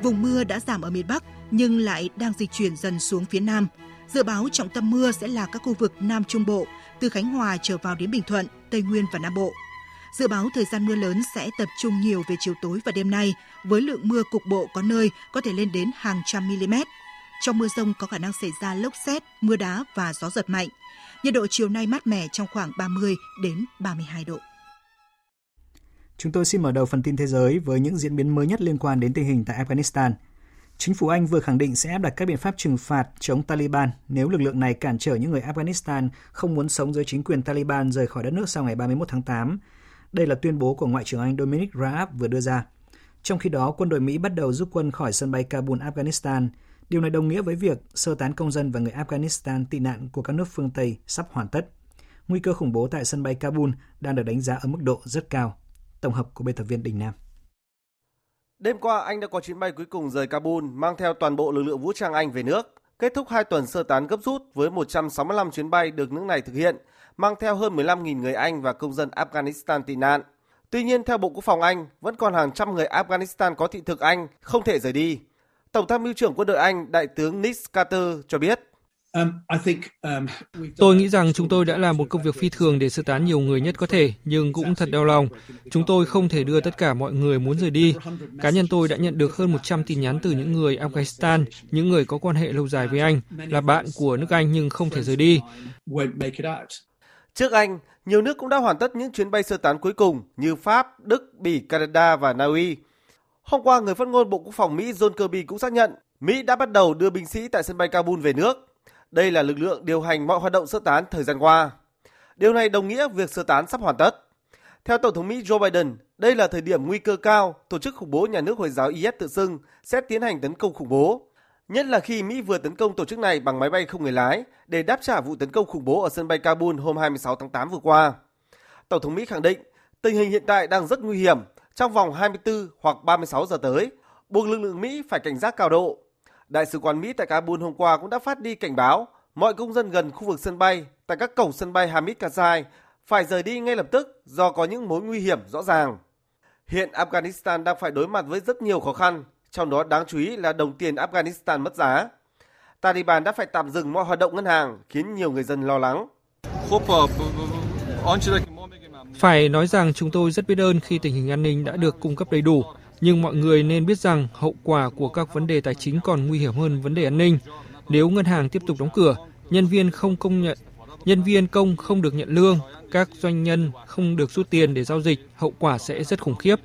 Vùng mưa đã giảm ở miền Bắc nhưng lại đang di chuyển dần xuống phía Nam. Dự báo trọng tâm mưa sẽ là các khu vực Nam Trung Bộ, từ Khánh Hòa trở vào đến Bình Thuận, Tây Nguyên và Nam Bộ. Dự báo thời gian mưa lớn sẽ tập trung nhiều về chiều tối và đêm nay, với lượng mưa cục bộ có nơi có thể lên đến hàng trăm mm. Trong mưa rông có khả năng xảy ra lốc xét, mưa đá và gió giật mạnh. Nhiệt độ chiều nay mát mẻ trong khoảng 30 đến 32 độ. Chúng tôi xin mở đầu phần tin thế giới với những diễn biến mới nhất liên quan đến tình hình tại Afghanistan. Chính phủ Anh vừa khẳng định sẽ áp đặt các biện pháp trừng phạt chống Taliban nếu lực lượng này cản trở những người Afghanistan không muốn sống dưới chính quyền Taliban rời khỏi đất nước sau ngày 31 tháng 8. Đây là tuyên bố của Ngoại trưởng Anh Dominic Raab vừa đưa ra. Trong khi đó, quân đội Mỹ bắt đầu rút quân khỏi sân bay Kabul, Afghanistan. Điều này đồng nghĩa với việc sơ tán công dân và người Afghanistan tị nạn của các nước phương Tây sắp hoàn tất. Nguy cơ khủng bố tại sân bay Kabul đang được đánh giá ở mức độ rất cao. Tổng hợp của biên tập viên Đình Nam. Đêm qua, Anh đã có chuyến bay cuối cùng rời Kabul mang theo toàn bộ lực lượng vũ trang Anh về nước, kết thúc hai tuần sơ tán gấp rút với 165 chuyến bay được nước này thực hiện, mang theo hơn 15.000 người Anh và công dân Afghanistan tị nạn. Tuy nhiên, theo Bộ Quốc phòng Anh, vẫn còn hàng trăm người Afghanistan có thị thực Anh không thể rời đi. Tổng tham mưu trưởng quân đội Anh, Đại tướng Nick Carter cho biết. Um, um, tôi nghĩ rằng chúng tôi đã làm một công việc phi thường để sơ tán nhiều người nhất có thể, nhưng cũng thật đau lòng. Chúng tôi không thể đưa tất cả mọi người muốn rời đi. Cá nhân tôi đã nhận được hơn 100 tin nhắn từ những người Afghanistan, những người có quan hệ lâu dài với Anh, là bạn của nước Anh nhưng không thể rời đi. Trước Anh, nhiều nước cũng đã hoàn tất những chuyến bay sơ tán cuối cùng như Pháp, Đức, Bỉ, Canada và Na Uy. Hôm qua, người phát ngôn Bộ Quốc phòng Mỹ John Kirby cũng xác nhận Mỹ đã bắt đầu đưa binh sĩ tại sân bay Kabul về nước đây là lực lượng điều hành mọi hoạt động sơ tán thời gian qua. Điều này đồng nghĩa việc sơ tán sắp hoàn tất. Theo Tổng thống Mỹ Joe Biden, đây là thời điểm nguy cơ cao tổ chức khủng bố nhà nước Hồi giáo IS tự xưng sẽ tiến hành tấn công khủng bố. Nhất là khi Mỹ vừa tấn công tổ chức này bằng máy bay không người lái để đáp trả vụ tấn công khủng bố ở sân bay Kabul hôm 26 tháng 8 vừa qua. Tổng thống Mỹ khẳng định tình hình hiện tại đang rất nguy hiểm trong vòng 24 hoặc 36 giờ tới, buộc lực lượng Mỹ phải cảnh giác cao độ. Đại sứ quán Mỹ tại Kabul hôm qua cũng đã phát đi cảnh báo mọi công dân gần khu vực sân bay tại các cổng sân bay Hamid Karzai phải rời đi ngay lập tức do có những mối nguy hiểm rõ ràng. Hiện Afghanistan đang phải đối mặt với rất nhiều khó khăn, trong đó đáng chú ý là đồng tiền Afghanistan mất giá. Taliban đã phải tạm dừng mọi hoạt động ngân hàng khiến nhiều người dân lo lắng. Phải nói rằng chúng tôi rất biết ơn khi tình hình an ninh đã được cung cấp đầy đủ nhưng mọi người nên biết rằng hậu quả của các vấn đề tài chính còn nguy hiểm hơn vấn đề an ninh. Nếu ngân hàng tiếp tục đóng cửa, nhân viên không công nhận, nhân viên công không được nhận lương, các doanh nhân không được rút tiền để giao dịch, hậu quả sẽ rất khủng khiếp.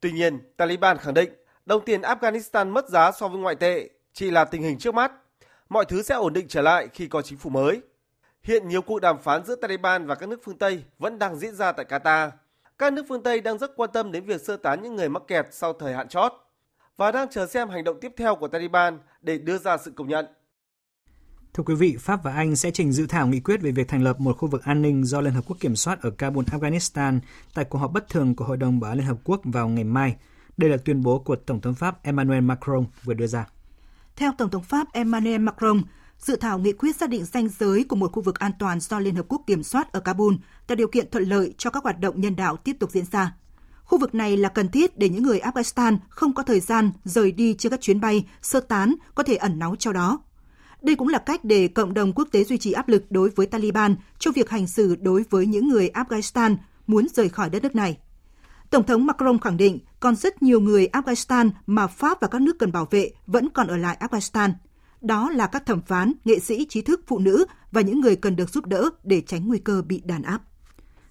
Tuy nhiên, Taliban khẳng định đồng tiền Afghanistan mất giá so với ngoại tệ chỉ là tình hình trước mắt. Mọi thứ sẽ ổn định trở lại khi có chính phủ mới. Hiện nhiều cuộc đàm phán giữa Taliban và các nước phương Tây vẫn đang diễn ra tại Qatar các nước phương Tây đang rất quan tâm đến việc sơ tán những người mắc kẹt sau thời hạn chót và đang chờ xem hành động tiếp theo của Taliban để đưa ra sự công nhận. Thưa quý vị, Pháp và Anh sẽ trình dự thảo nghị quyết về việc thành lập một khu vực an ninh do Liên Hợp Quốc kiểm soát ở Kabul, Afghanistan tại cuộc họp bất thường của Hội đồng Bảo an Liên Hợp Quốc vào ngày mai. Đây là tuyên bố của Tổng thống Pháp Emmanuel Macron vừa đưa ra. Theo Tổng thống Pháp Emmanuel Macron, dự thảo nghị quyết xác định ranh giới của một khu vực an toàn do Liên Hợp Quốc kiểm soát ở Kabul tạo điều kiện thuận lợi cho các hoạt động nhân đạo tiếp tục diễn ra. Khu vực này là cần thiết để những người Afghanistan không có thời gian rời đi trên các chuyến bay, sơ tán, có thể ẩn náu cho đó. Đây cũng là cách để cộng đồng quốc tế duy trì áp lực đối với Taliban trong việc hành xử đối với những người Afghanistan muốn rời khỏi đất nước này. Tổng thống Macron khẳng định còn rất nhiều người Afghanistan mà Pháp và các nước cần bảo vệ vẫn còn ở lại Afghanistan. Đó là các thẩm phán, nghệ sĩ, trí thức, phụ nữ và những người cần được giúp đỡ để tránh nguy cơ bị đàn áp.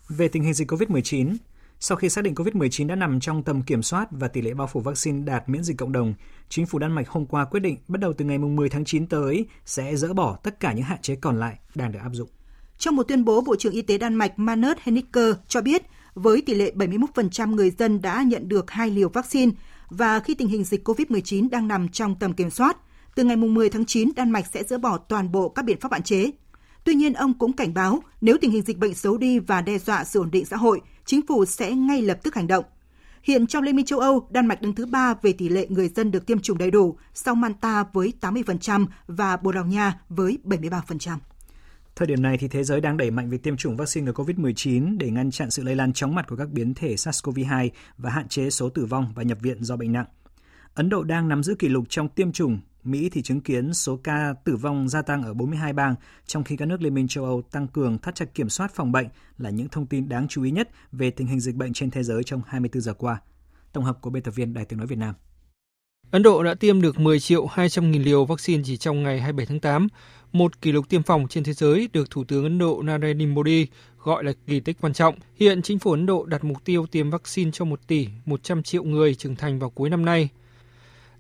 Về tình hình dịch COVID-19, sau khi xác định COVID-19 đã nằm trong tầm kiểm soát và tỷ lệ bao phủ vaccine đạt miễn dịch cộng đồng, chính phủ Đan Mạch hôm qua quyết định bắt đầu từ ngày 10 tháng 9 tới sẽ dỡ bỏ tất cả những hạn chế còn lại đang được áp dụng. Trong một tuyên bố, Bộ trưởng Y tế Đan Mạch Magnus Henniker cho biết với tỷ lệ 71% người dân đã nhận được hai liều vaccine và khi tình hình dịch COVID-19 đang nằm trong tầm kiểm soát, từ ngày 10 tháng 9, Đan Mạch sẽ dỡ bỏ toàn bộ các biện pháp hạn chế. Tuy nhiên, ông cũng cảnh báo nếu tình hình dịch bệnh xấu đi và đe dọa sự ổn định xã hội, chính phủ sẽ ngay lập tức hành động. Hiện trong Liên minh châu Âu, Đan Mạch đứng thứ ba về tỷ lệ người dân được tiêm chủng đầy đủ, sau Malta với 80% và Bồ Đào Nha với 73%. Thời điểm này thì thế giới đang đẩy mạnh việc tiêm chủng vaccine ngừa COVID-19 để ngăn chặn sự lây lan chóng mặt của các biến thể SARS-CoV-2 và hạn chế số tử vong và nhập viện do bệnh nặng. Ấn Độ đang nắm giữ kỷ lục trong tiêm chủng, Mỹ thì chứng kiến số ca tử vong gia tăng ở 42 bang, trong khi các nước Liên minh châu Âu tăng cường thắt chặt kiểm soát phòng bệnh là những thông tin đáng chú ý nhất về tình hình dịch bệnh trên thế giới trong 24 giờ qua. Tổng hợp của biên tập viên Đài tiếng nói Việt Nam. Ấn Độ đã tiêm được 10 triệu 200 nghìn liều vaccine chỉ trong ngày 27 tháng 8, một kỷ lục tiêm phòng trên thế giới được Thủ tướng Ấn Độ Narendra Modi gọi là kỳ tích quan trọng. Hiện chính phủ Ấn Độ đặt mục tiêu tiêm vaccine cho 1 tỷ 100 triệu người trưởng thành vào cuối năm nay.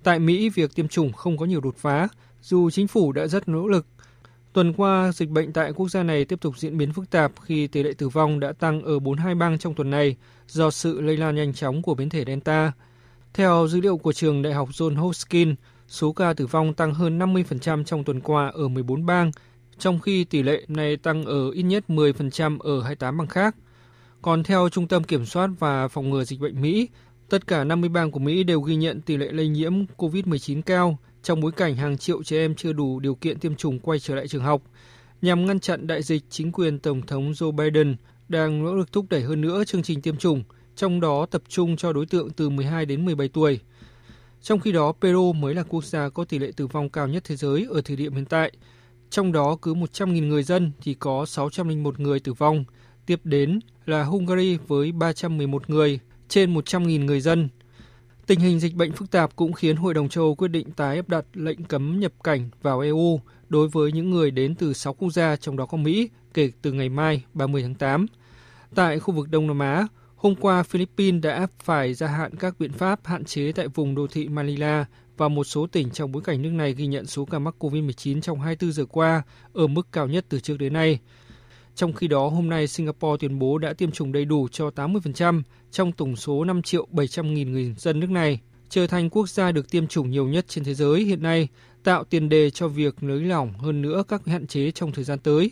Tại Mỹ, việc tiêm chủng không có nhiều đột phá, dù chính phủ đã rất nỗ lực. Tuần qua, dịch bệnh tại quốc gia này tiếp tục diễn biến phức tạp khi tỷ lệ tử vong đã tăng ở 42 bang trong tuần này do sự lây lan nhanh chóng của biến thể Delta. Theo dữ liệu của trường Đại học John Hopkins, số ca tử vong tăng hơn 50% trong tuần qua ở 14 bang, trong khi tỷ lệ này tăng ở ít nhất 10% ở 28 bang khác. Còn theo Trung tâm Kiểm soát và Phòng ngừa Dịch bệnh Mỹ, tất cả 50 bang của Mỹ đều ghi nhận tỷ lệ lây nhiễm COVID-19 cao trong bối cảnh hàng triệu trẻ em chưa đủ điều kiện tiêm chủng quay trở lại trường học. Nhằm ngăn chặn đại dịch, chính quyền Tổng thống Joe Biden đang nỗ lực thúc đẩy hơn nữa chương trình tiêm chủng, trong đó tập trung cho đối tượng từ 12 đến 17 tuổi. Trong khi đó, Peru mới là quốc gia có tỷ lệ tử vong cao nhất thế giới ở thời điểm hiện tại. Trong đó, cứ 100.000 người dân thì có 601 người tử vong. Tiếp đến là Hungary với 311 người, trên 100.000 người dân. Tình hình dịch bệnh phức tạp cũng khiến Hội đồng châu Âu quyết định tái áp đặt lệnh cấm nhập cảnh vào EU đối với những người đến từ 6 quốc gia trong đó có Mỹ kể từ ngày mai 30 tháng 8. Tại khu vực Đông Nam Á, hôm qua Philippines đã phải gia hạn các biện pháp hạn chế tại vùng đô thị Manila và một số tỉnh trong bối cảnh nước này ghi nhận số ca mắc COVID-19 trong 24 giờ qua ở mức cao nhất từ trước đến nay. Trong khi đó, hôm nay Singapore tuyên bố đã tiêm chủng đầy đủ cho 80% trong tổng số 5 triệu 700 nghìn người dân nước này, trở thành quốc gia được tiêm chủng nhiều nhất trên thế giới hiện nay, tạo tiền đề cho việc nới lỏng hơn nữa các hạn chế trong thời gian tới.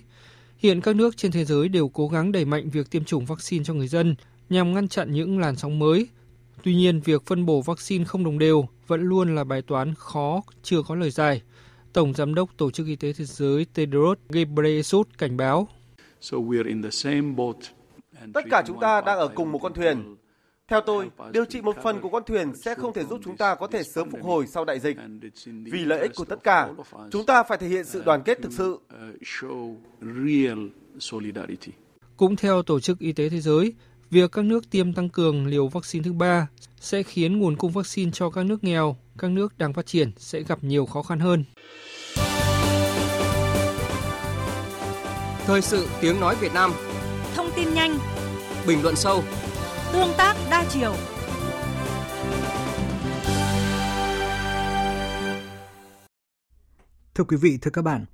Hiện các nước trên thế giới đều cố gắng đẩy mạnh việc tiêm chủng vaccine cho người dân nhằm ngăn chặn những làn sóng mới. Tuy nhiên, việc phân bổ vaccine không đồng đều vẫn luôn là bài toán khó, chưa có lời giải. Tổng Giám đốc Tổ chức Y tế Thế giới Tedros Ghebreyesus cảnh báo Tất cả chúng ta đang ở cùng một con thuyền. Theo tôi, điều trị một phần của con thuyền sẽ không thể giúp chúng ta có thể sớm phục hồi sau đại dịch. Vì lợi ích của tất cả, chúng ta phải thể hiện sự đoàn kết thực sự. Cũng theo Tổ chức Y tế Thế giới, việc các nước tiêm tăng cường liều vaccine thứ ba sẽ khiến nguồn cung vaccine cho các nước nghèo, các nước đang phát triển sẽ gặp nhiều khó khăn hơn. Thời sự tiếng nói Việt Nam. Thông tin nhanh. Bình luận sâu. Tương tác đa chiều. Thưa quý vị, thưa các bạn,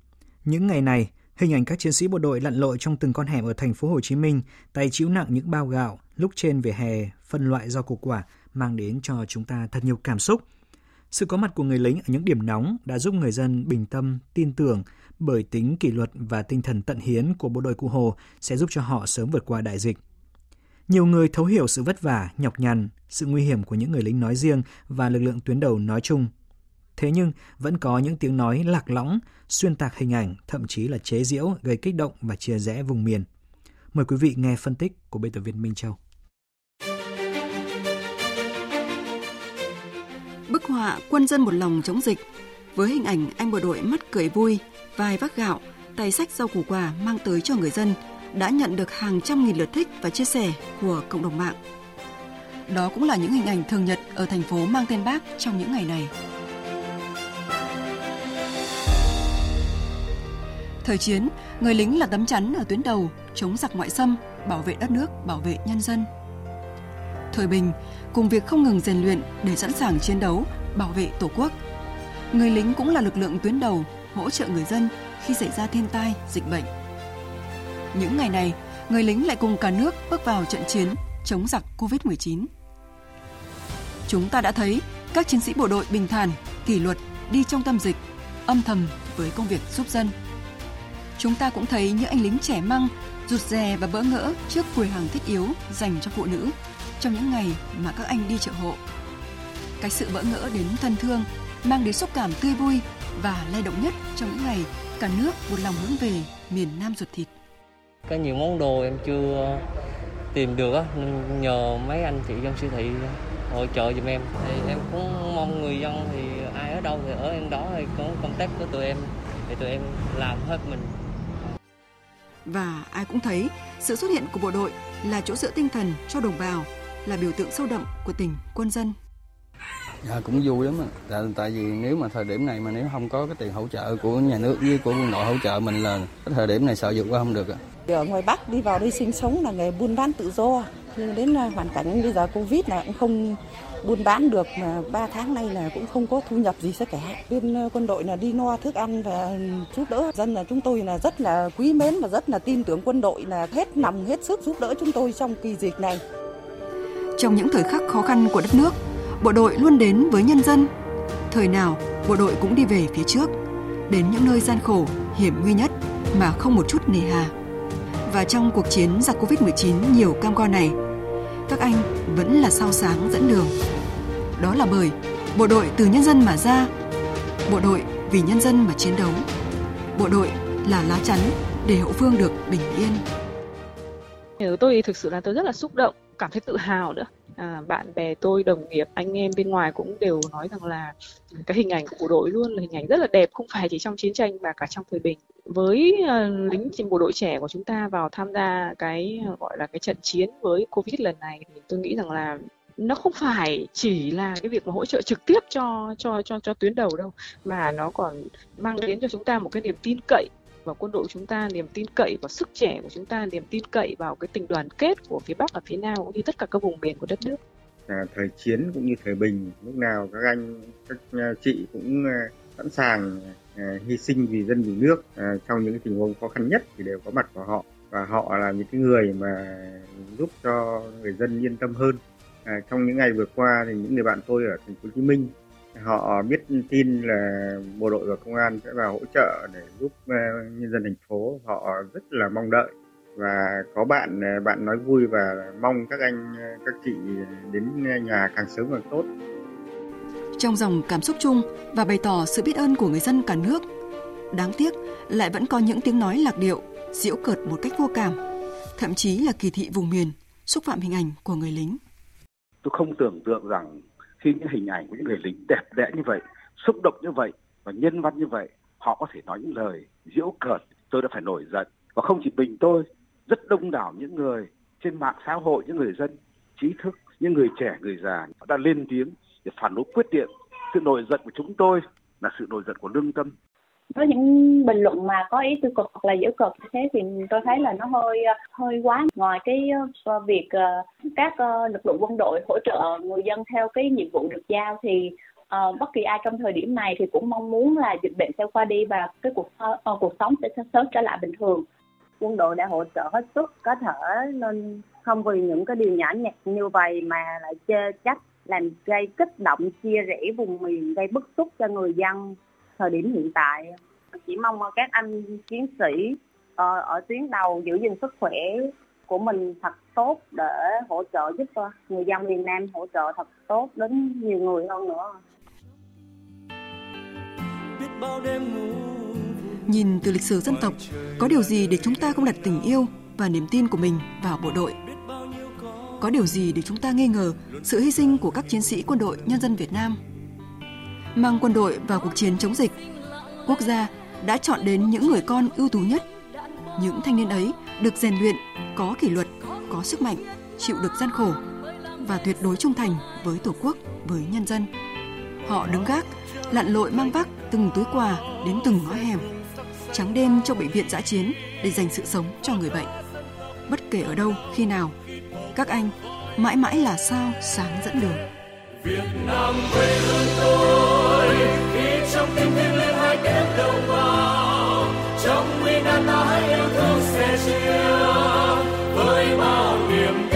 những ngày này, hình ảnh các chiến sĩ bộ đội lặn lội trong từng con hẻm ở thành phố Hồ Chí Minh, tay chịu nặng những bao gạo lúc trên vỉa hè phân loại rau củ quả mang đến cho chúng ta thật nhiều cảm xúc. Sự có mặt của người lính ở những điểm nóng đã giúp người dân bình tâm, tin tưởng bởi tính kỷ luật và tinh thần tận hiến của bộ đội Cụ Hồ sẽ giúp cho họ sớm vượt qua đại dịch. Nhiều người thấu hiểu sự vất vả, nhọc nhằn, sự nguy hiểm của những người lính nói riêng và lực lượng tuyến đầu nói chung. Thế nhưng vẫn có những tiếng nói lạc lõng, xuyên tạc hình ảnh, thậm chí là chế giễu, gây kích động và chia rẽ vùng miền. Mời quý vị nghe phân tích của biên tập viên Minh Châu. Bức họa Quân dân một lòng chống dịch với hình ảnh anh bộ đội mắt cười vui, vai vác gạo, tay sách rau củ quả mang tới cho người dân đã nhận được hàng trăm nghìn lượt thích và chia sẻ của cộng đồng mạng. Đó cũng là những hình ảnh thường nhật ở thành phố mang tên Bác trong những ngày này. Thời chiến, người lính là tấm chắn ở tuyến đầu, chống giặc ngoại xâm, bảo vệ đất nước, bảo vệ nhân dân. Thời bình, cùng việc không ngừng rèn luyện để sẵn sàng chiến đấu, bảo vệ Tổ quốc. Người lính cũng là lực lượng tuyến đầu, hỗ trợ người dân khi xảy ra thiên tai, dịch bệnh. Những ngày này, người lính lại cùng cả nước bước vào trận chiến chống giặc Covid-19. Chúng ta đã thấy các chiến sĩ bộ đội bình thản, kỷ luật đi trong tâm dịch, âm thầm với công việc giúp dân. Chúng ta cũng thấy những anh lính trẻ măng rụt rè và bỡ ngỡ trước quầy hàng thiết yếu dành cho phụ nữ trong những ngày mà các anh đi chợ hộ. Cái sự bỡ ngỡ đến thân thương mang đến xúc cảm tươi vui và lay động nhất trong những ngày cả nước một lòng hướng về miền Nam ruột thịt. Có nhiều món đồ em chưa tìm được á, nhờ mấy anh chị trong siêu thị hỗ trợ giùm em. Thì em cũng mong người dân thì ai ở đâu thì ở em đó thì có công tác của tụi em thì tụi em làm hết mình. Và ai cũng thấy sự xuất hiện của bộ đội là chỗ dựa tinh thần cho đồng bào, là biểu tượng sâu đậm của tình quân dân Dạ, cũng vui lắm ạ. Dạ, tại vì nếu mà thời điểm này mà nếu không có cái tiền hỗ trợ của nhà nước với của quân đội hỗ trợ mình là cái thời điểm này sợ vượt qua không được ạ. Ở ngoài Bắc đi vào đây sinh sống là nghề buôn bán tự do. Nhưng đến à, hoàn cảnh bây giờ Covid là cũng không buôn bán được mà 3 tháng nay là cũng không có thu nhập gì sẽ cả. Bên à, quân đội là đi no thức ăn và giúp đỡ dân là chúng tôi là rất là quý mến và rất là tin tưởng quân đội là hết lòng hết sức giúp đỡ chúng tôi trong kỳ dịch này. Trong những thời khắc khó khăn của đất nước, bộ đội luôn đến với nhân dân. Thời nào, bộ đội cũng đi về phía trước, đến những nơi gian khổ, hiểm nguy nhất mà không một chút nề hà. Và trong cuộc chiến giặc Covid-19 nhiều cam go này, các anh vẫn là sao sáng dẫn đường. Đó là bởi bộ đội từ nhân dân mà ra, bộ đội vì nhân dân mà chiến đấu. Bộ đội là lá chắn để hậu phương được bình yên. tôi thực sự là tôi rất là xúc động, cảm thấy tự hào nữa à, bạn bè tôi đồng nghiệp anh em bên ngoài cũng đều nói rằng là cái hình ảnh của bộ đội luôn là hình ảnh rất là đẹp không phải chỉ trong chiến tranh mà cả trong thời bình. Với uh, lính trên bộ đội trẻ của chúng ta vào tham gia cái ờ, gọi là cái trận chiến với covid lần này thì tôi nghĩ rằng là nó không phải chỉ là cái việc mà hỗ trợ trực tiếp cho cho cho cho tuyến đầu đâu mà nó còn mang đến cho chúng ta một cái niềm tin cậy vào quân đội chúng ta niềm tin cậy vào sức trẻ của chúng ta niềm tin cậy vào cái tình đoàn kết của phía bắc và phía nam cũng như tất cả các vùng miền của đất nước. À, thời chiến cũng như thời bình lúc nào các anh các à, chị cũng à, sẵn sàng à, hy sinh vì dân vì nước à, trong những tình huống khó khăn nhất thì đều có mặt của họ. Và họ là những cái người mà giúp cho người dân yên tâm hơn. À, trong những ngày vừa qua thì những người bạn tôi ở thành phố Hồ Chí Minh họ biết tin là bộ đội và công an sẽ vào hỗ trợ để giúp uh, nhân dân thành phố. Họ rất là mong đợi và có bạn uh, bạn nói vui và mong các anh uh, các chị đến nhà càng sớm càng tốt. Trong dòng cảm xúc chung và bày tỏ sự biết ơn của người dân cả nước đáng tiếc lại vẫn có những tiếng nói lạc điệu giễu cợt một cách vô cảm thậm chí là kỳ thị vùng miền xúc phạm hình ảnh của người lính. Tôi không tưởng tượng rằng khi những hình ảnh của những người lính đẹp đẽ như vậy, xúc động như vậy và nhân văn như vậy, họ có thể nói những lời giễu cợt, tôi đã phải nổi giận. Và không chỉ mình tôi, rất đông đảo những người trên mạng xã hội, những người dân trí thức, những người trẻ, người già đã lên tiếng để phản đối quyết liệt. Sự nổi giận của chúng tôi là sự nổi giận của lương tâm có những bình luận mà có ý tiêu cực hoặc là giữ cực như thế thì tôi thấy là nó hơi hơi quá ngoài cái ờ, việc ờ, các ờ, lực lượng quân đội hỗ trợ người dân theo cái nhiệm vụ được giao thì uh, bất kỳ ai trong thời điểm này thì cũng mong muốn là dịch bệnh sẽ qua đi và cái cuộc uh, cuộc sống sẽ sớm trở lại bình thường. Quân đội đã hỗ trợ hết sức có thể nên không vì những cái điều nhỏ nhặt như vậy mà lại chê trách làm gây kích động chia rẽ vùng miền gây bức xúc cho người dân thời điểm hiện tại chỉ mong các anh chiến sĩ ở, ở tuyến đầu giữ gìn sức khỏe của mình thật tốt để hỗ trợ giúp ờ, người dân miền Nam hỗ trợ thật tốt đến nhiều người hơn nữa. Nhìn từ lịch sử dân tộc, có điều gì để chúng ta không đặt tình yêu và niềm tin của mình vào bộ đội? Có điều gì để chúng ta nghi ngờ sự hy sinh của các chiến sĩ quân đội nhân dân Việt Nam? Mang quân đội vào cuộc chiến chống dịch, quốc gia đã chọn đến những người con ưu tú nhất. Những thanh niên ấy được rèn luyện, có kỷ luật, có sức mạnh, chịu được gian khổ và tuyệt đối trung thành với Tổ quốc, với nhân dân. Họ đứng gác, lặn lội mang vác từng túi quà đến từng ngõ hẻm, trắng đêm trong bệnh viện giã chiến để dành sự sống cho người bệnh. Bất kể ở đâu, khi nào, các anh mãi mãi là sao sáng dẫn đường. Việt Nam quê hương tôi, khi trong tim thiêng lên hai kép đầu vào trong nguy nan ta hãy yêu thương sẻ chia với bao niềm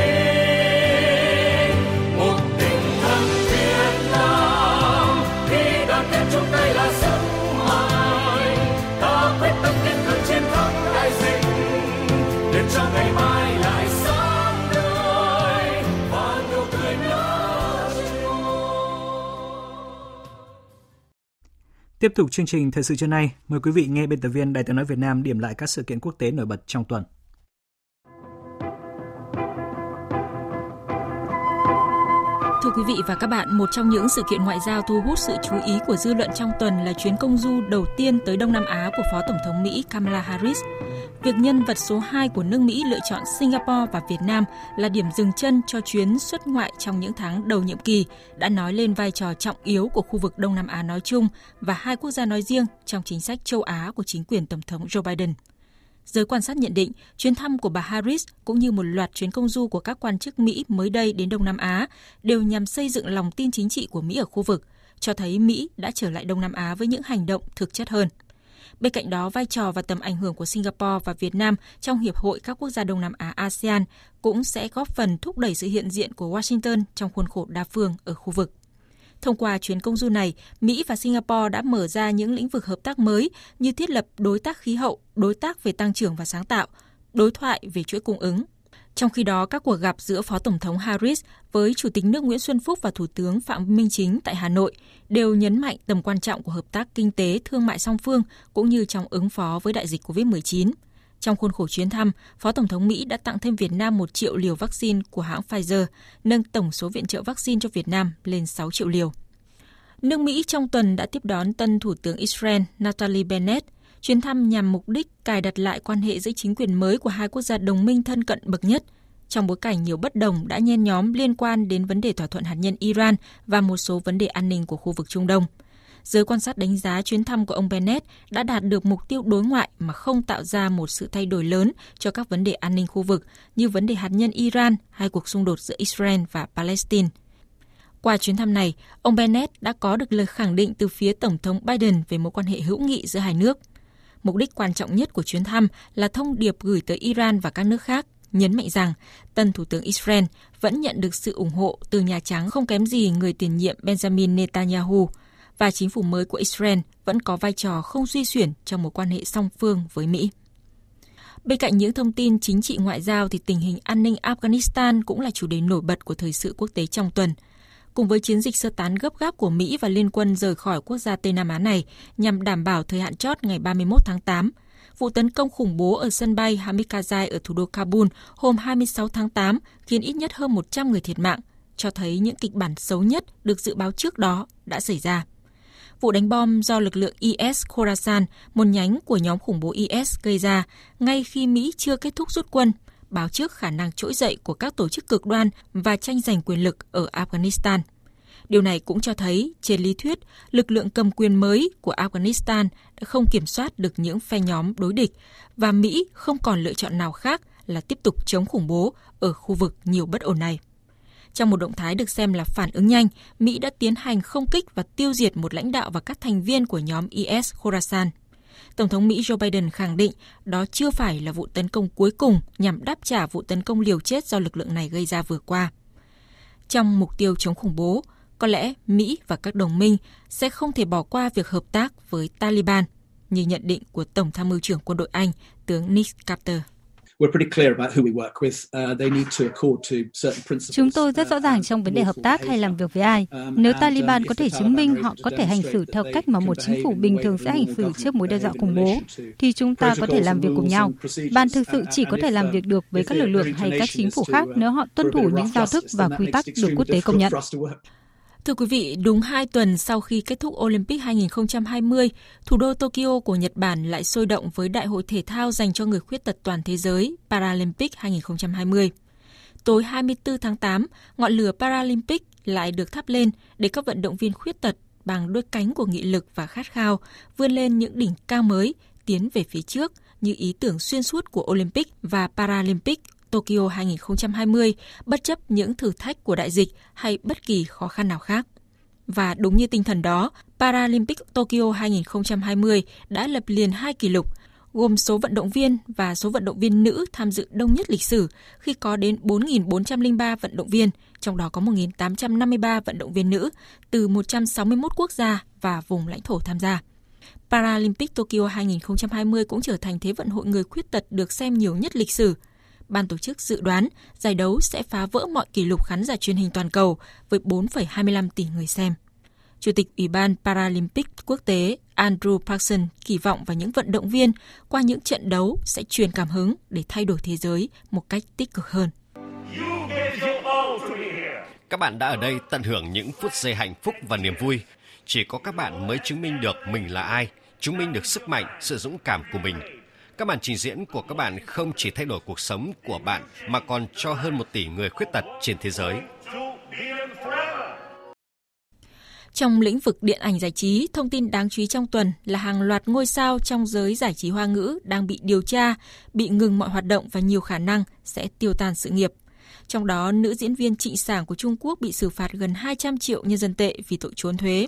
Tiếp tục chương trình thời sự trưa nay, mời quý vị nghe biên tập viên Đài tiếng nói Việt Nam điểm lại các sự kiện quốc tế nổi bật trong tuần. Thưa quý vị và các bạn, một trong những sự kiện ngoại giao thu hút sự chú ý của dư luận trong tuần là chuyến công du đầu tiên tới Đông Nam Á của Phó Tổng thống Mỹ Kamala Harris. Việc nhân vật số 2 của nước Mỹ lựa chọn Singapore và Việt Nam là điểm dừng chân cho chuyến xuất ngoại trong những tháng đầu nhiệm kỳ đã nói lên vai trò trọng yếu của khu vực Đông Nam Á nói chung và hai quốc gia nói riêng trong chính sách châu Á của chính quyền Tổng thống Joe Biden. Giới quan sát nhận định, chuyến thăm của bà Harris cũng như một loạt chuyến công du của các quan chức Mỹ mới đây đến Đông Nam Á đều nhằm xây dựng lòng tin chính trị của Mỹ ở khu vực, cho thấy Mỹ đã trở lại Đông Nam Á với những hành động thực chất hơn. Bên cạnh đó, vai trò và tầm ảnh hưởng của Singapore và Việt Nam trong Hiệp hội các quốc gia Đông Nam Á ASEAN cũng sẽ góp phần thúc đẩy sự hiện diện của Washington trong khuôn khổ đa phương ở khu vực. Thông qua chuyến công du này, Mỹ và Singapore đã mở ra những lĩnh vực hợp tác mới như thiết lập đối tác khí hậu, đối tác về tăng trưởng và sáng tạo, đối thoại về chuỗi cung ứng. Trong khi đó, các cuộc gặp giữa Phó Tổng thống Harris với Chủ tịch nước Nguyễn Xuân Phúc và Thủ tướng Phạm Minh Chính tại Hà Nội đều nhấn mạnh tầm quan trọng của hợp tác kinh tế, thương mại song phương cũng như trong ứng phó với đại dịch COVID-19. Trong khuôn khổ chuyến thăm, Phó Tổng thống Mỹ đã tặng thêm Việt Nam 1 triệu liều vaccine của hãng Pfizer, nâng tổng số viện trợ vaccine cho Việt Nam lên 6 triệu liều. Nước Mỹ trong tuần đã tiếp đón tân Thủ tướng Israel Natalie Bennett. Chuyến thăm nhằm mục đích cài đặt lại quan hệ giữa chính quyền mới của hai quốc gia đồng minh thân cận bậc nhất, trong bối cảnh nhiều bất đồng đã nhen nhóm liên quan đến vấn đề thỏa thuận hạt nhân Iran và một số vấn đề an ninh của khu vực Trung Đông – Giới quan sát đánh giá chuyến thăm của ông Bennett đã đạt được mục tiêu đối ngoại mà không tạo ra một sự thay đổi lớn cho các vấn đề an ninh khu vực như vấn đề hạt nhân Iran hay cuộc xung đột giữa Israel và Palestine. Qua chuyến thăm này, ông Bennett đã có được lời khẳng định từ phía Tổng thống Biden về mối quan hệ hữu nghị giữa hai nước. Mục đích quan trọng nhất của chuyến thăm là thông điệp gửi tới Iran và các nước khác, nhấn mạnh rằng tân Thủ tướng Israel vẫn nhận được sự ủng hộ từ Nhà Trắng không kém gì người tiền nhiệm Benjamin Netanyahu – và chính phủ mới của Israel vẫn có vai trò không suy xuyển trong mối quan hệ song phương với Mỹ. Bên cạnh những thông tin chính trị ngoại giao thì tình hình an ninh Afghanistan cũng là chủ đề nổi bật của thời sự quốc tế trong tuần. Cùng với chiến dịch sơ tán gấp gáp của Mỹ và liên quân rời khỏi quốc gia Tây Nam Á này nhằm đảm bảo thời hạn chót ngày 31 tháng 8, vụ tấn công khủng bố ở sân bay Hamid ở thủ đô Kabul hôm 26 tháng 8 khiến ít nhất hơn 100 người thiệt mạng, cho thấy những kịch bản xấu nhất được dự báo trước đó đã xảy ra. Vụ đánh bom do lực lượng IS Khorasan, một nhánh của nhóm khủng bố IS gây ra ngay khi Mỹ chưa kết thúc rút quân, báo trước khả năng trỗi dậy của các tổ chức cực đoan và tranh giành quyền lực ở Afghanistan. Điều này cũng cho thấy, trên lý thuyết, lực lượng cầm quyền mới của Afghanistan đã không kiểm soát được những phe nhóm đối địch và Mỹ không còn lựa chọn nào khác là tiếp tục chống khủng bố ở khu vực nhiều bất ổn này. Trong một động thái được xem là phản ứng nhanh, Mỹ đã tiến hành không kích và tiêu diệt một lãnh đạo và các thành viên của nhóm IS Khorasan. Tổng thống Mỹ Joe Biden khẳng định đó chưa phải là vụ tấn công cuối cùng nhằm đáp trả vụ tấn công liều chết do lực lượng này gây ra vừa qua. Trong mục tiêu chống khủng bố, có lẽ Mỹ và các đồng minh sẽ không thể bỏ qua việc hợp tác với Taliban, như nhận định của Tổng tham mưu trưởng quân đội Anh, tướng Nick Carter. Chúng tôi rất rõ ràng trong vấn đề hợp tác hay làm việc với ai. Nếu Taliban có thể chứng minh họ có thể hành xử theo cách mà một chính phủ bình thường sẽ hành xử trước mối đe dọa khủng bố, thì chúng ta có thể làm việc cùng nhau. Ban thực sự chỉ có thể làm việc được với các lực lượng hay các chính phủ khác nếu họ tuân thủ những giao thức và quy tắc được quốc tế công nhận. Thưa quý vị, đúng 2 tuần sau khi kết thúc Olympic 2020, thủ đô Tokyo của Nhật Bản lại sôi động với Đại hội thể thao dành cho người khuyết tật toàn thế giới Paralympic 2020. Tối 24 tháng 8, ngọn lửa Paralympic lại được thắp lên để các vận động viên khuyết tật bằng đôi cánh của nghị lực và khát khao vươn lên những đỉnh cao mới, tiến về phía trước như ý tưởng xuyên suốt của Olympic và Paralympic Tokyo 2020 bất chấp những thử thách của đại dịch hay bất kỳ khó khăn nào khác. Và đúng như tinh thần đó, Paralympic Tokyo 2020 đã lập liền hai kỷ lục, gồm số vận động viên và số vận động viên nữ tham dự đông nhất lịch sử khi có đến 4.403 vận động viên, trong đó có 1.853 vận động viên nữ từ 161 quốc gia và vùng lãnh thổ tham gia. Paralympic Tokyo 2020 cũng trở thành thế vận hội người khuyết tật được xem nhiều nhất lịch sử – ban tổ chức dự đoán giải đấu sẽ phá vỡ mọi kỷ lục khán giả truyền hình toàn cầu với 4,25 tỷ người xem. Chủ tịch Ủy ban Paralympic quốc tế Andrew Parson kỳ vọng vào những vận động viên qua những trận đấu sẽ truyền cảm hứng để thay đổi thế giới một cách tích cực hơn. Các bạn đã ở đây tận hưởng những phút giây hạnh phúc và niềm vui. Chỉ có các bạn mới chứng minh được mình là ai, chứng minh được sức mạnh, sự dũng cảm của mình các màn trình diễn của các bạn không chỉ thay đổi cuộc sống của bạn mà còn cho hơn một tỷ người khuyết tật trên thế giới. Trong lĩnh vực điện ảnh giải trí, thông tin đáng chú ý trong tuần là hàng loạt ngôi sao trong giới giải trí hoa ngữ đang bị điều tra, bị ngừng mọi hoạt động và nhiều khả năng sẽ tiêu tan sự nghiệp. Trong đó, nữ diễn viên Trịnh Sảng của Trung Quốc bị xử phạt gần 200 triệu nhân dân tệ vì tội trốn thuế.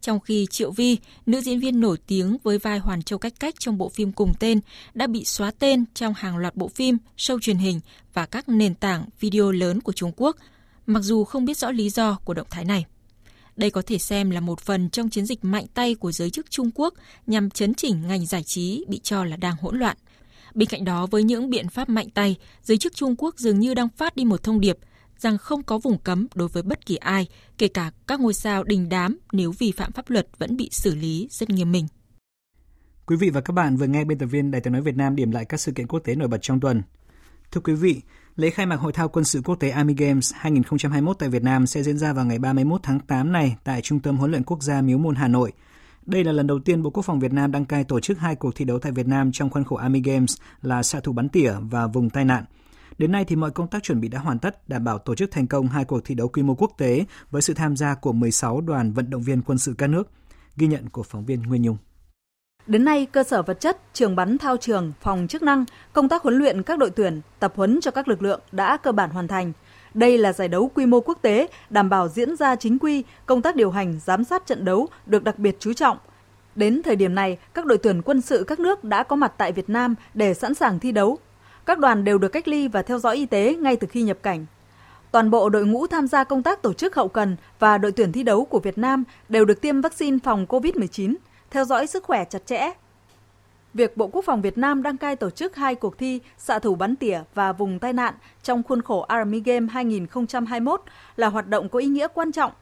Trong khi Triệu Vi, nữ diễn viên nổi tiếng với vai Hoàn Châu Cách Cách trong bộ phim cùng tên, đã bị xóa tên trong hàng loạt bộ phim, show truyền hình và các nền tảng video lớn của Trung Quốc, mặc dù không biết rõ lý do của động thái này. Đây có thể xem là một phần trong chiến dịch mạnh tay của giới chức Trung Quốc nhằm chấn chỉnh ngành giải trí bị cho là đang hỗn loạn. Bên cạnh đó, với những biện pháp mạnh tay, giới chức Trung Quốc dường như đang phát đi một thông điệp rằng không có vùng cấm đối với bất kỳ ai, kể cả các ngôi sao đình đám nếu vi phạm pháp luật vẫn bị xử lý rất nghiêm minh. Quý vị và các bạn vừa nghe biên tập viên Đài tiếng nói Việt Nam điểm lại các sự kiện quốc tế nổi bật trong tuần. Thưa quý vị, lễ khai mạc hội thao quân sự quốc tế Army Games 2021 tại Việt Nam sẽ diễn ra vào ngày 31 tháng 8 này tại Trung tâm huấn luyện quốc gia Miếu Môn Hà Nội. Đây là lần đầu tiên Bộ Quốc phòng Việt Nam đăng cai tổ chức hai cuộc thi đấu tại Việt Nam trong khuôn khổ Army Games là xạ thủ bắn tỉa và vùng tai nạn – Đến nay thì mọi công tác chuẩn bị đã hoàn tất, đảm bảo tổ chức thành công hai cuộc thi đấu quy mô quốc tế với sự tham gia của 16 đoàn vận động viên quân sự các nước. Ghi nhận của phóng viên Nguyên Nhung. Đến nay, cơ sở vật chất, trường bắn thao trường, phòng chức năng, công tác huấn luyện các đội tuyển, tập huấn cho các lực lượng đã cơ bản hoàn thành. Đây là giải đấu quy mô quốc tế, đảm bảo diễn ra chính quy, công tác điều hành, giám sát trận đấu được đặc biệt chú trọng. Đến thời điểm này, các đội tuyển quân sự các nước đã có mặt tại Việt Nam để sẵn sàng thi đấu, các đoàn đều được cách ly và theo dõi y tế ngay từ khi nhập cảnh. Toàn bộ đội ngũ tham gia công tác tổ chức hậu cần và đội tuyển thi đấu của Việt Nam đều được tiêm vaccine phòng COVID-19, theo dõi sức khỏe chặt chẽ. Việc Bộ Quốc phòng Việt Nam đăng cai tổ chức hai cuộc thi xạ thủ bắn tỉa và vùng tai nạn trong khuôn khổ Army Game 2021 là hoạt động có ý nghĩa quan trọng.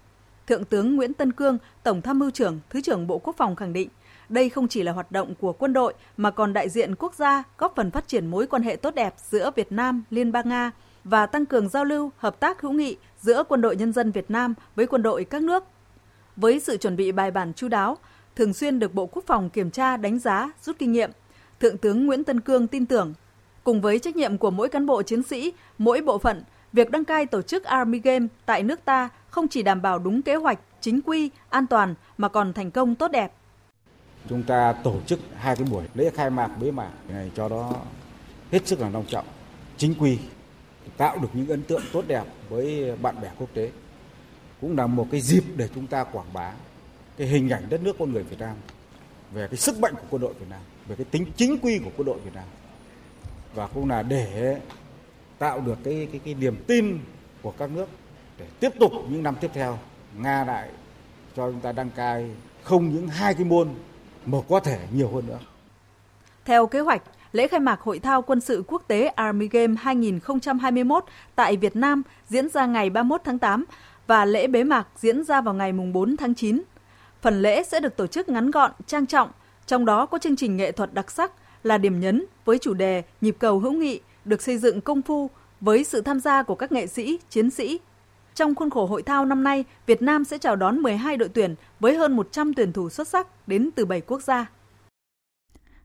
Thượng tướng Nguyễn Tân Cương, Tổng tham mưu trưởng, Thứ trưởng Bộ Quốc phòng khẳng định – đây không chỉ là hoạt động của quân đội mà còn đại diện quốc gia góp phần phát triển mối quan hệ tốt đẹp giữa Việt Nam, Liên bang Nga và tăng cường giao lưu, hợp tác hữu nghị giữa quân đội nhân dân Việt Nam với quân đội các nước. Với sự chuẩn bị bài bản chu đáo, thường xuyên được Bộ Quốc phòng kiểm tra, đánh giá, rút kinh nghiệm, Thượng tướng Nguyễn Tân Cương tin tưởng, cùng với trách nhiệm của mỗi cán bộ chiến sĩ, mỗi bộ phận, việc đăng cai tổ chức Army Game tại nước ta không chỉ đảm bảo đúng kế hoạch, chính quy, an toàn mà còn thành công tốt đẹp chúng ta tổ chức hai cái buổi lễ khai mạc, bế mạc này cho đó hết sức là long trọng. Chính quy, tạo được những ấn tượng tốt đẹp với bạn bè quốc tế. Cũng là một cái dịp để chúng ta quảng bá cái hình ảnh đất nước con người Việt Nam, về cái sức mạnh của quân đội Việt Nam, về cái tính chính quy của quân đội Việt Nam. Và cũng là để tạo được cái cái cái niềm tin của các nước để tiếp tục những năm tiếp theo, Nga lại cho chúng ta đăng cai không những hai cái môn mà có thể nhiều hơn nữa. Theo kế hoạch, lễ khai mạc Hội thao quân sự quốc tế Army Game 2021 tại Việt Nam diễn ra ngày 31 tháng 8 và lễ bế mạc diễn ra vào ngày 4 tháng 9. Phần lễ sẽ được tổ chức ngắn gọn, trang trọng, trong đó có chương trình nghệ thuật đặc sắc là điểm nhấn với chủ đề Nhịp cầu hữu nghị được xây dựng công phu với sự tham gia của các nghệ sĩ, chiến sĩ. Trong khuôn khổ hội thao năm nay, Việt Nam sẽ chào đón 12 đội tuyển với hơn 100 tuyển thủ xuất sắc đến từ 7 quốc gia.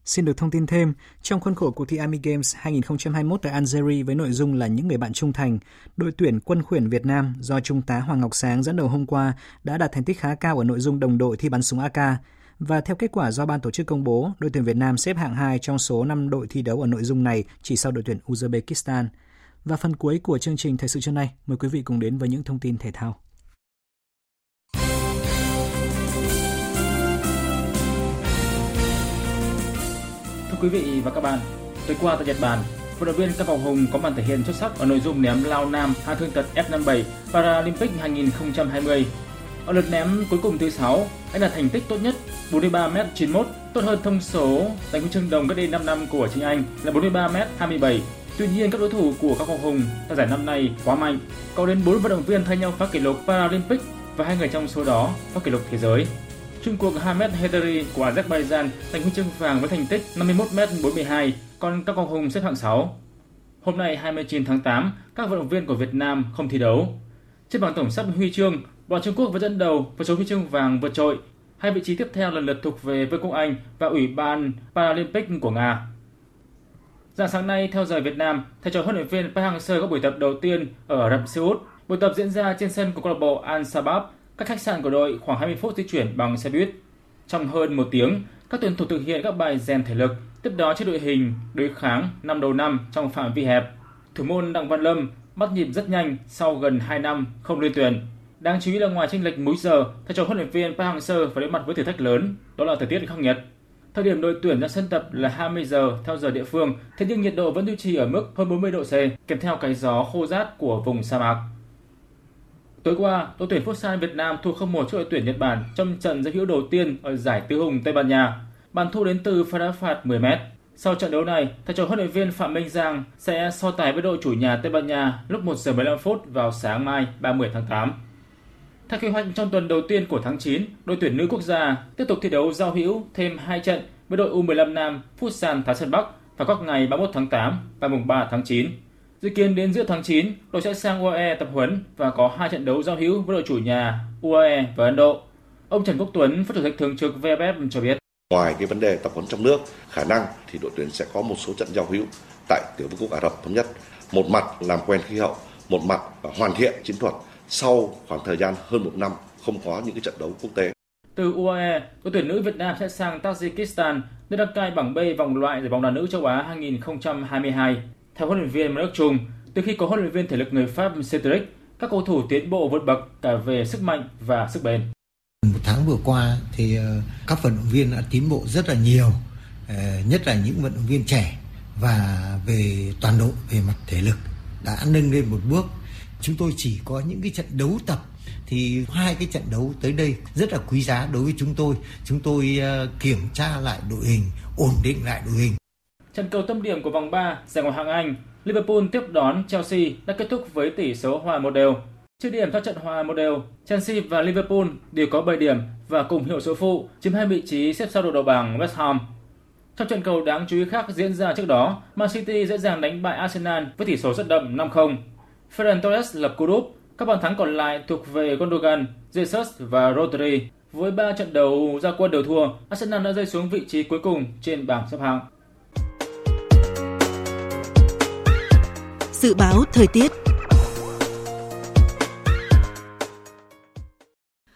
Xin được thông tin thêm, trong khuôn khổ cuộc thi Army Games 2021 tại Algeria với nội dung là những người bạn trung thành, đội tuyển quân khuyển Việt Nam do Trung tá Hoàng Ngọc Sáng dẫn đầu hôm qua đã đạt thành tích khá cao ở nội dung đồng đội thi bắn súng AK. Và theo kết quả do ban tổ chức công bố, đội tuyển Việt Nam xếp hạng 2 trong số 5 đội thi đấu ở nội dung này chỉ sau đội tuyển Uzbekistan. Và phần cuối của chương trình Thời sự trưa nay, mời quý vị cùng đến với những thông tin thể thao. Thưa quý vị và các bạn, tối qua tại Nhật Bản, vận động viên Cao bảo Hùng có màn thể hiện xuất sắc ở nội dung ném lao nam hạng thương tật F57 Paralympic 2020. Ở lượt ném cuối cùng thứ 6, anh đạt thành tích tốt nhất 43m91, tốt hơn thông số giành huy chương đồng cách đây 5 năm của chính anh là 43m27. Tuy nhiên, các đối thủ của các Ngọc Hùng tại giải năm nay quá mạnh, có đến 4 vận động viên thay nhau phá kỷ lục Paralympic và hai người trong số đó phá kỷ lục thế giới. Trung cuộc Hamed Hederi của Azerbaijan giành huy chương vàng với thành tích 51m42, còn các con hùng xếp hạng 6. Hôm nay 29 tháng 8, các vận động viên của Việt Nam không thi đấu. Trên bảng tổng sắp huy chương, đoàn Trung Quốc vẫn dẫn đầu với số huy chương vàng vượt trội. Hai vị trí tiếp theo lần lượt thuộc về Vương quốc Anh và Ủy ban Paralympic của Nga. Dạng sáng nay, theo giờ Việt Nam, thầy trò huấn luyện viên Park Hang-seo có buổi tập đầu tiên ở Ả Rập Xê Út. Buổi tập diễn ra trên sân của câu lạc bộ Al Sabab các khách sạn của đội khoảng 20 phút di chuyển bằng xe buýt. Trong hơn một tiếng, các tuyển thủ thực hiện các bài rèn thể lực, tiếp đó trên đội hình đối kháng năm đầu năm trong phạm vi hẹp. Thủ môn Đặng Văn Lâm bắt nhịp rất nhanh sau gần 2 năm không liên tuyển. Đáng chú ý là ngoài chênh lệch múi giờ, thầy trò huấn luyện viên Park Hang-seo phải đối mặt với thử thách lớn, đó là thời tiết khắc nghiệt. Thời điểm đội tuyển ra sân tập là 20 giờ theo giờ địa phương, thế nhưng nhiệt độ vẫn duy trì ở mức hơn 40 độ C, kèm theo cái gió khô rát của vùng sa mạc. Tối qua, đội tuyển Futsal Việt Nam thua 0-1 trước đội tuyển Nhật Bản trong trận giao hữu đầu tiên ở giải tứ hùng Tây Ban Nha. Bàn thua đến từ pha đá phạt 10 m. Sau trận đấu này, thầy trò huấn luyện viên Phạm Minh Giang sẽ so tài với đội chủ nhà Tây Ban Nha lúc 1 giờ 15 phút vào sáng mai 30 tháng 8. Theo kế hoạch trong tuần đầu tiên của tháng 9, đội tuyển nữ quốc gia tiếp tục thi đấu giao hữu thêm 2 trận với đội U15 nam Futsal Thái Sơn Bắc vào các ngày 31 tháng 8 và mùng 3 tháng 9. Dự kiến đến giữa tháng 9, đội sẽ sang UAE tập huấn và có hai trận đấu giao hữu với đội chủ nhà UAE và Ấn Độ. Ông Trần Quốc Tuấn, Phó Chủ tịch Thường trực VFF cho biết. Ngoài cái vấn đề tập huấn trong nước, khả năng thì đội tuyển sẽ có một số trận giao hữu tại Tiểu vương quốc Ả Rập thống nhất. Một mặt làm quen khí hậu, một mặt hoàn thiện chiến thuật sau khoảng thời gian hơn một năm không có những cái trận đấu quốc tế. Từ UAE, đội tuyển nữ Việt Nam sẽ sang Tajikistan nơi đăng cai bảng B vòng loại giải bóng đá nữ châu Á 2022. Theo huấn luyện viên Mark Trung, từ khi có huấn luyện viên thể lực người Pháp Cedric, các cầu thủ tiến bộ vượt bậc cả về sức mạnh và sức bền. Một tháng vừa qua thì ờ, các vận động viên đã tiến bộ rất là nhiều, ờ, nhất là những vận động viên trẻ và về toàn độ về mặt thể lực đã nâng lên một bước. Chúng tôi chỉ có những cái trận đấu tập thì hai cái trận đấu tới đây rất là quý giá đối với chúng tôi. Chúng tôi ờ, kiểm tra lại đội hình, ổn định lại đội hình Trận cầu tâm điểm của vòng 3 giải Ngoại hạng Anh, Liverpool tiếp đón Chelsea đã kết thúc với tỷ số hòa một đều. Trước điểm sau trận hòa một đều, Chelsea và Liverpool đều có 7 điểm và cùng hiệu số phụ chiếm hai vị trí xếp sau đội đầu bảng West Ham. Trong trận cầu đáng chú ý khác diễn ra trước đó, Man City dễ dàng đánh bại Arsenal với tỷ số rất đậm 5-0. Ferran Torres lập cú đúp, các bàn thắng còn lại thuộc về Gundogan, Jesus và Rodri. Với 3 trận đấu ra quân đều thua, Arsenal đã rơi xuống vị trí cuối cùng trên bảng xếp hạng. Dự báo thời tiết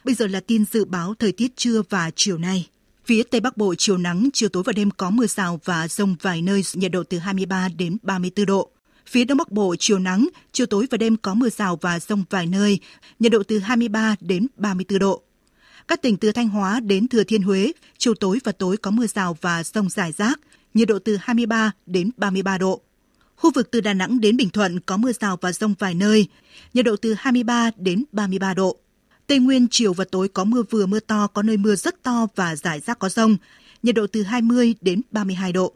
Bây giờ là tin dự báo thời tiết trưa và chiều nay. Phía Tây Bắc Bộ chiều nắng, chiều tối và đêm có mưa rào và rông vài nơi, nhiệt độ từ 23 đến 34 độ. Phía Đông Bắc Bộ chiều nắng, chiều tối và đêm có mưa rào và rông vài nơi, nhiệt độ từ 23 đến 34 độ. Các tỉnh từ Thanh Hóa đến Thừa Thiên Huế, chiều tối và tối có mưa rào và rông rải rác, nhiệt độ từ 23 đến 33 độ. Khu vực từ Đà Nẵng đến Bình Thuận có mưa rào và rông vài nơi, nhiệt độ từ 23 đến 33 độ. Tây Nguyên chiều và tối có mưa vừa mưa to, có nơi mưa rất to và rải rác có rông, nhiệt độ từ 20 đến 32 độ.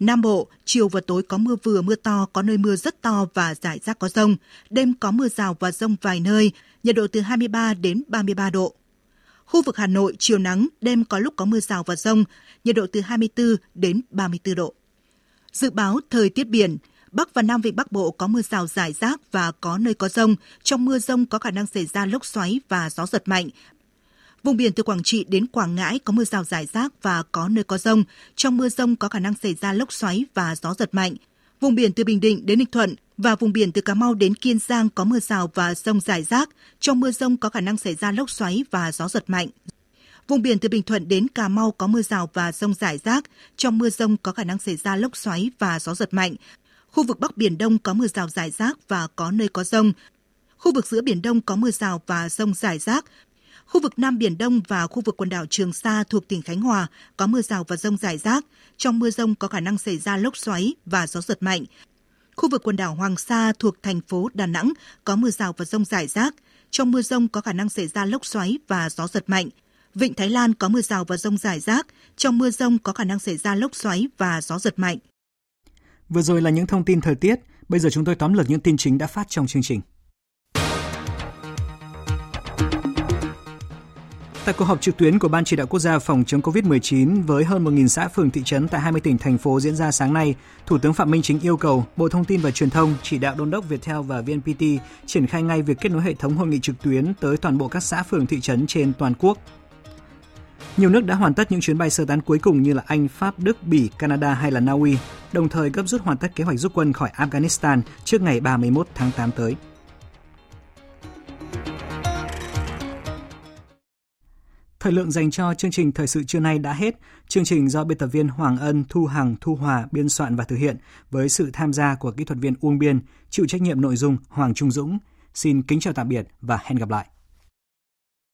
Nam Bộ, chiều và tối có mưa vừa mưa to, có nơi mưa rất to và rải rác có rông. Đêm có mưa rào và rông vài nơi, nhiệt độ từ 23 đến 33 độ. Khu vực Hà Nội chiều nắng, đêm có lúc có mưa rào và rông, nhiệt độ từ 24 đến 34 độ. Dự báo thời tiết biển, Bắc và Nam Vịnh Bắc Bộ có mưa rào rải rác và có nơi có rông. Trong mưa rông có khả năng xảy ra lốc xoáy và gió giật mạnh. Vùng biển từ Quảng Trị đến Quảng Ngãi có mưa rào rải rác và có nơi có rông. Trong mưa rông có khả năng xảy ra lốc xoáy và gió giật mạnh. Vùng biển từ Bình Định đến Ninh Thuận và vùng biển từ Cà Mau đến Kiên Giang có mưa rào và rông rải rác. Trong mưa rông có khả năng xảy ra lốc xoáy và gió giật mạnh. Vùng biển từ Bình Thuận đến Cà Mau có mưa rào và rông rải rác. Trong mưa rông có khả năng xảy ra lốc xoáy và gió giật mạnh. Khu vực Bắc Biển Đông có mưa rào rải rác và có nơi có rông. Khu vực giữa Biển Đông có mưa rào và rông rải rác. Khu vực Nam Biển Đông và khu vực quần đảo Trường Sa thuộc tỉnh Khánh Hòa có mưa rào và rông rải rác. Trong mưa rông có khả năng xảy ra lốc xoáy và gió giật mạnh. Khu vực quần đảo Hoàng Sa thuộc thành phố Đà Nẵng có mưa rào và rông rải rác. Trong mưa rông có khả năng xảy ra lốc xoáy và gió giật mạnh. Vịnh Thái Lan có mưa rào và rông rải rác. Trong mưa rông có khả năng xảy ra lốc xoáy và gió giật mạnh. Vừa rồi là những thông tin thời tiết, bây giờ chúng tôi tóm lược những tin chính đã phát trong chương trình. Tại cuộc họp trực tuyến của Ban chỉ đạo quốc gia phòng chống COVID-19 với hơn 1.000 xã phường thị trấn tại 20 tỉnh thành phố diễn ra sáng nay, Thủ tướng Phạm Minh Chính yêu cầu Bộ Thông tin và Truyền thông chỉ đạo đôn đốc Viettel và VNPT triển khai ngay việc kết nối hệ thống hội nghị trực tuyến tới toàn bộ các xã phường thị trấn trên toàn quốc. Nhiều nước đã hoàn tất những chuyến bay sơ tán cuối cùng như là Anh, Pháp, Đức, Bỉ, Canada hay là Na Uy, đồng thời gấp rút hoàn tất kế hoạch rút quân khỏi Afghanistan trước ngày 31 tháng 8 tới. Thời lượng dành cho chương trình thời sự trưa nay đã hết. Chương trình do biên tập viên Hoàng Ân, Thu Hằng, Thu Hòa biên soạn và thực hiện với sự tham gia của kỹ thuật viên Uông Biên, chịu trách nhiệm nội dung Hoàng Trung Dũng. Xin kính chào tạm biệt và hẹn gặp lại.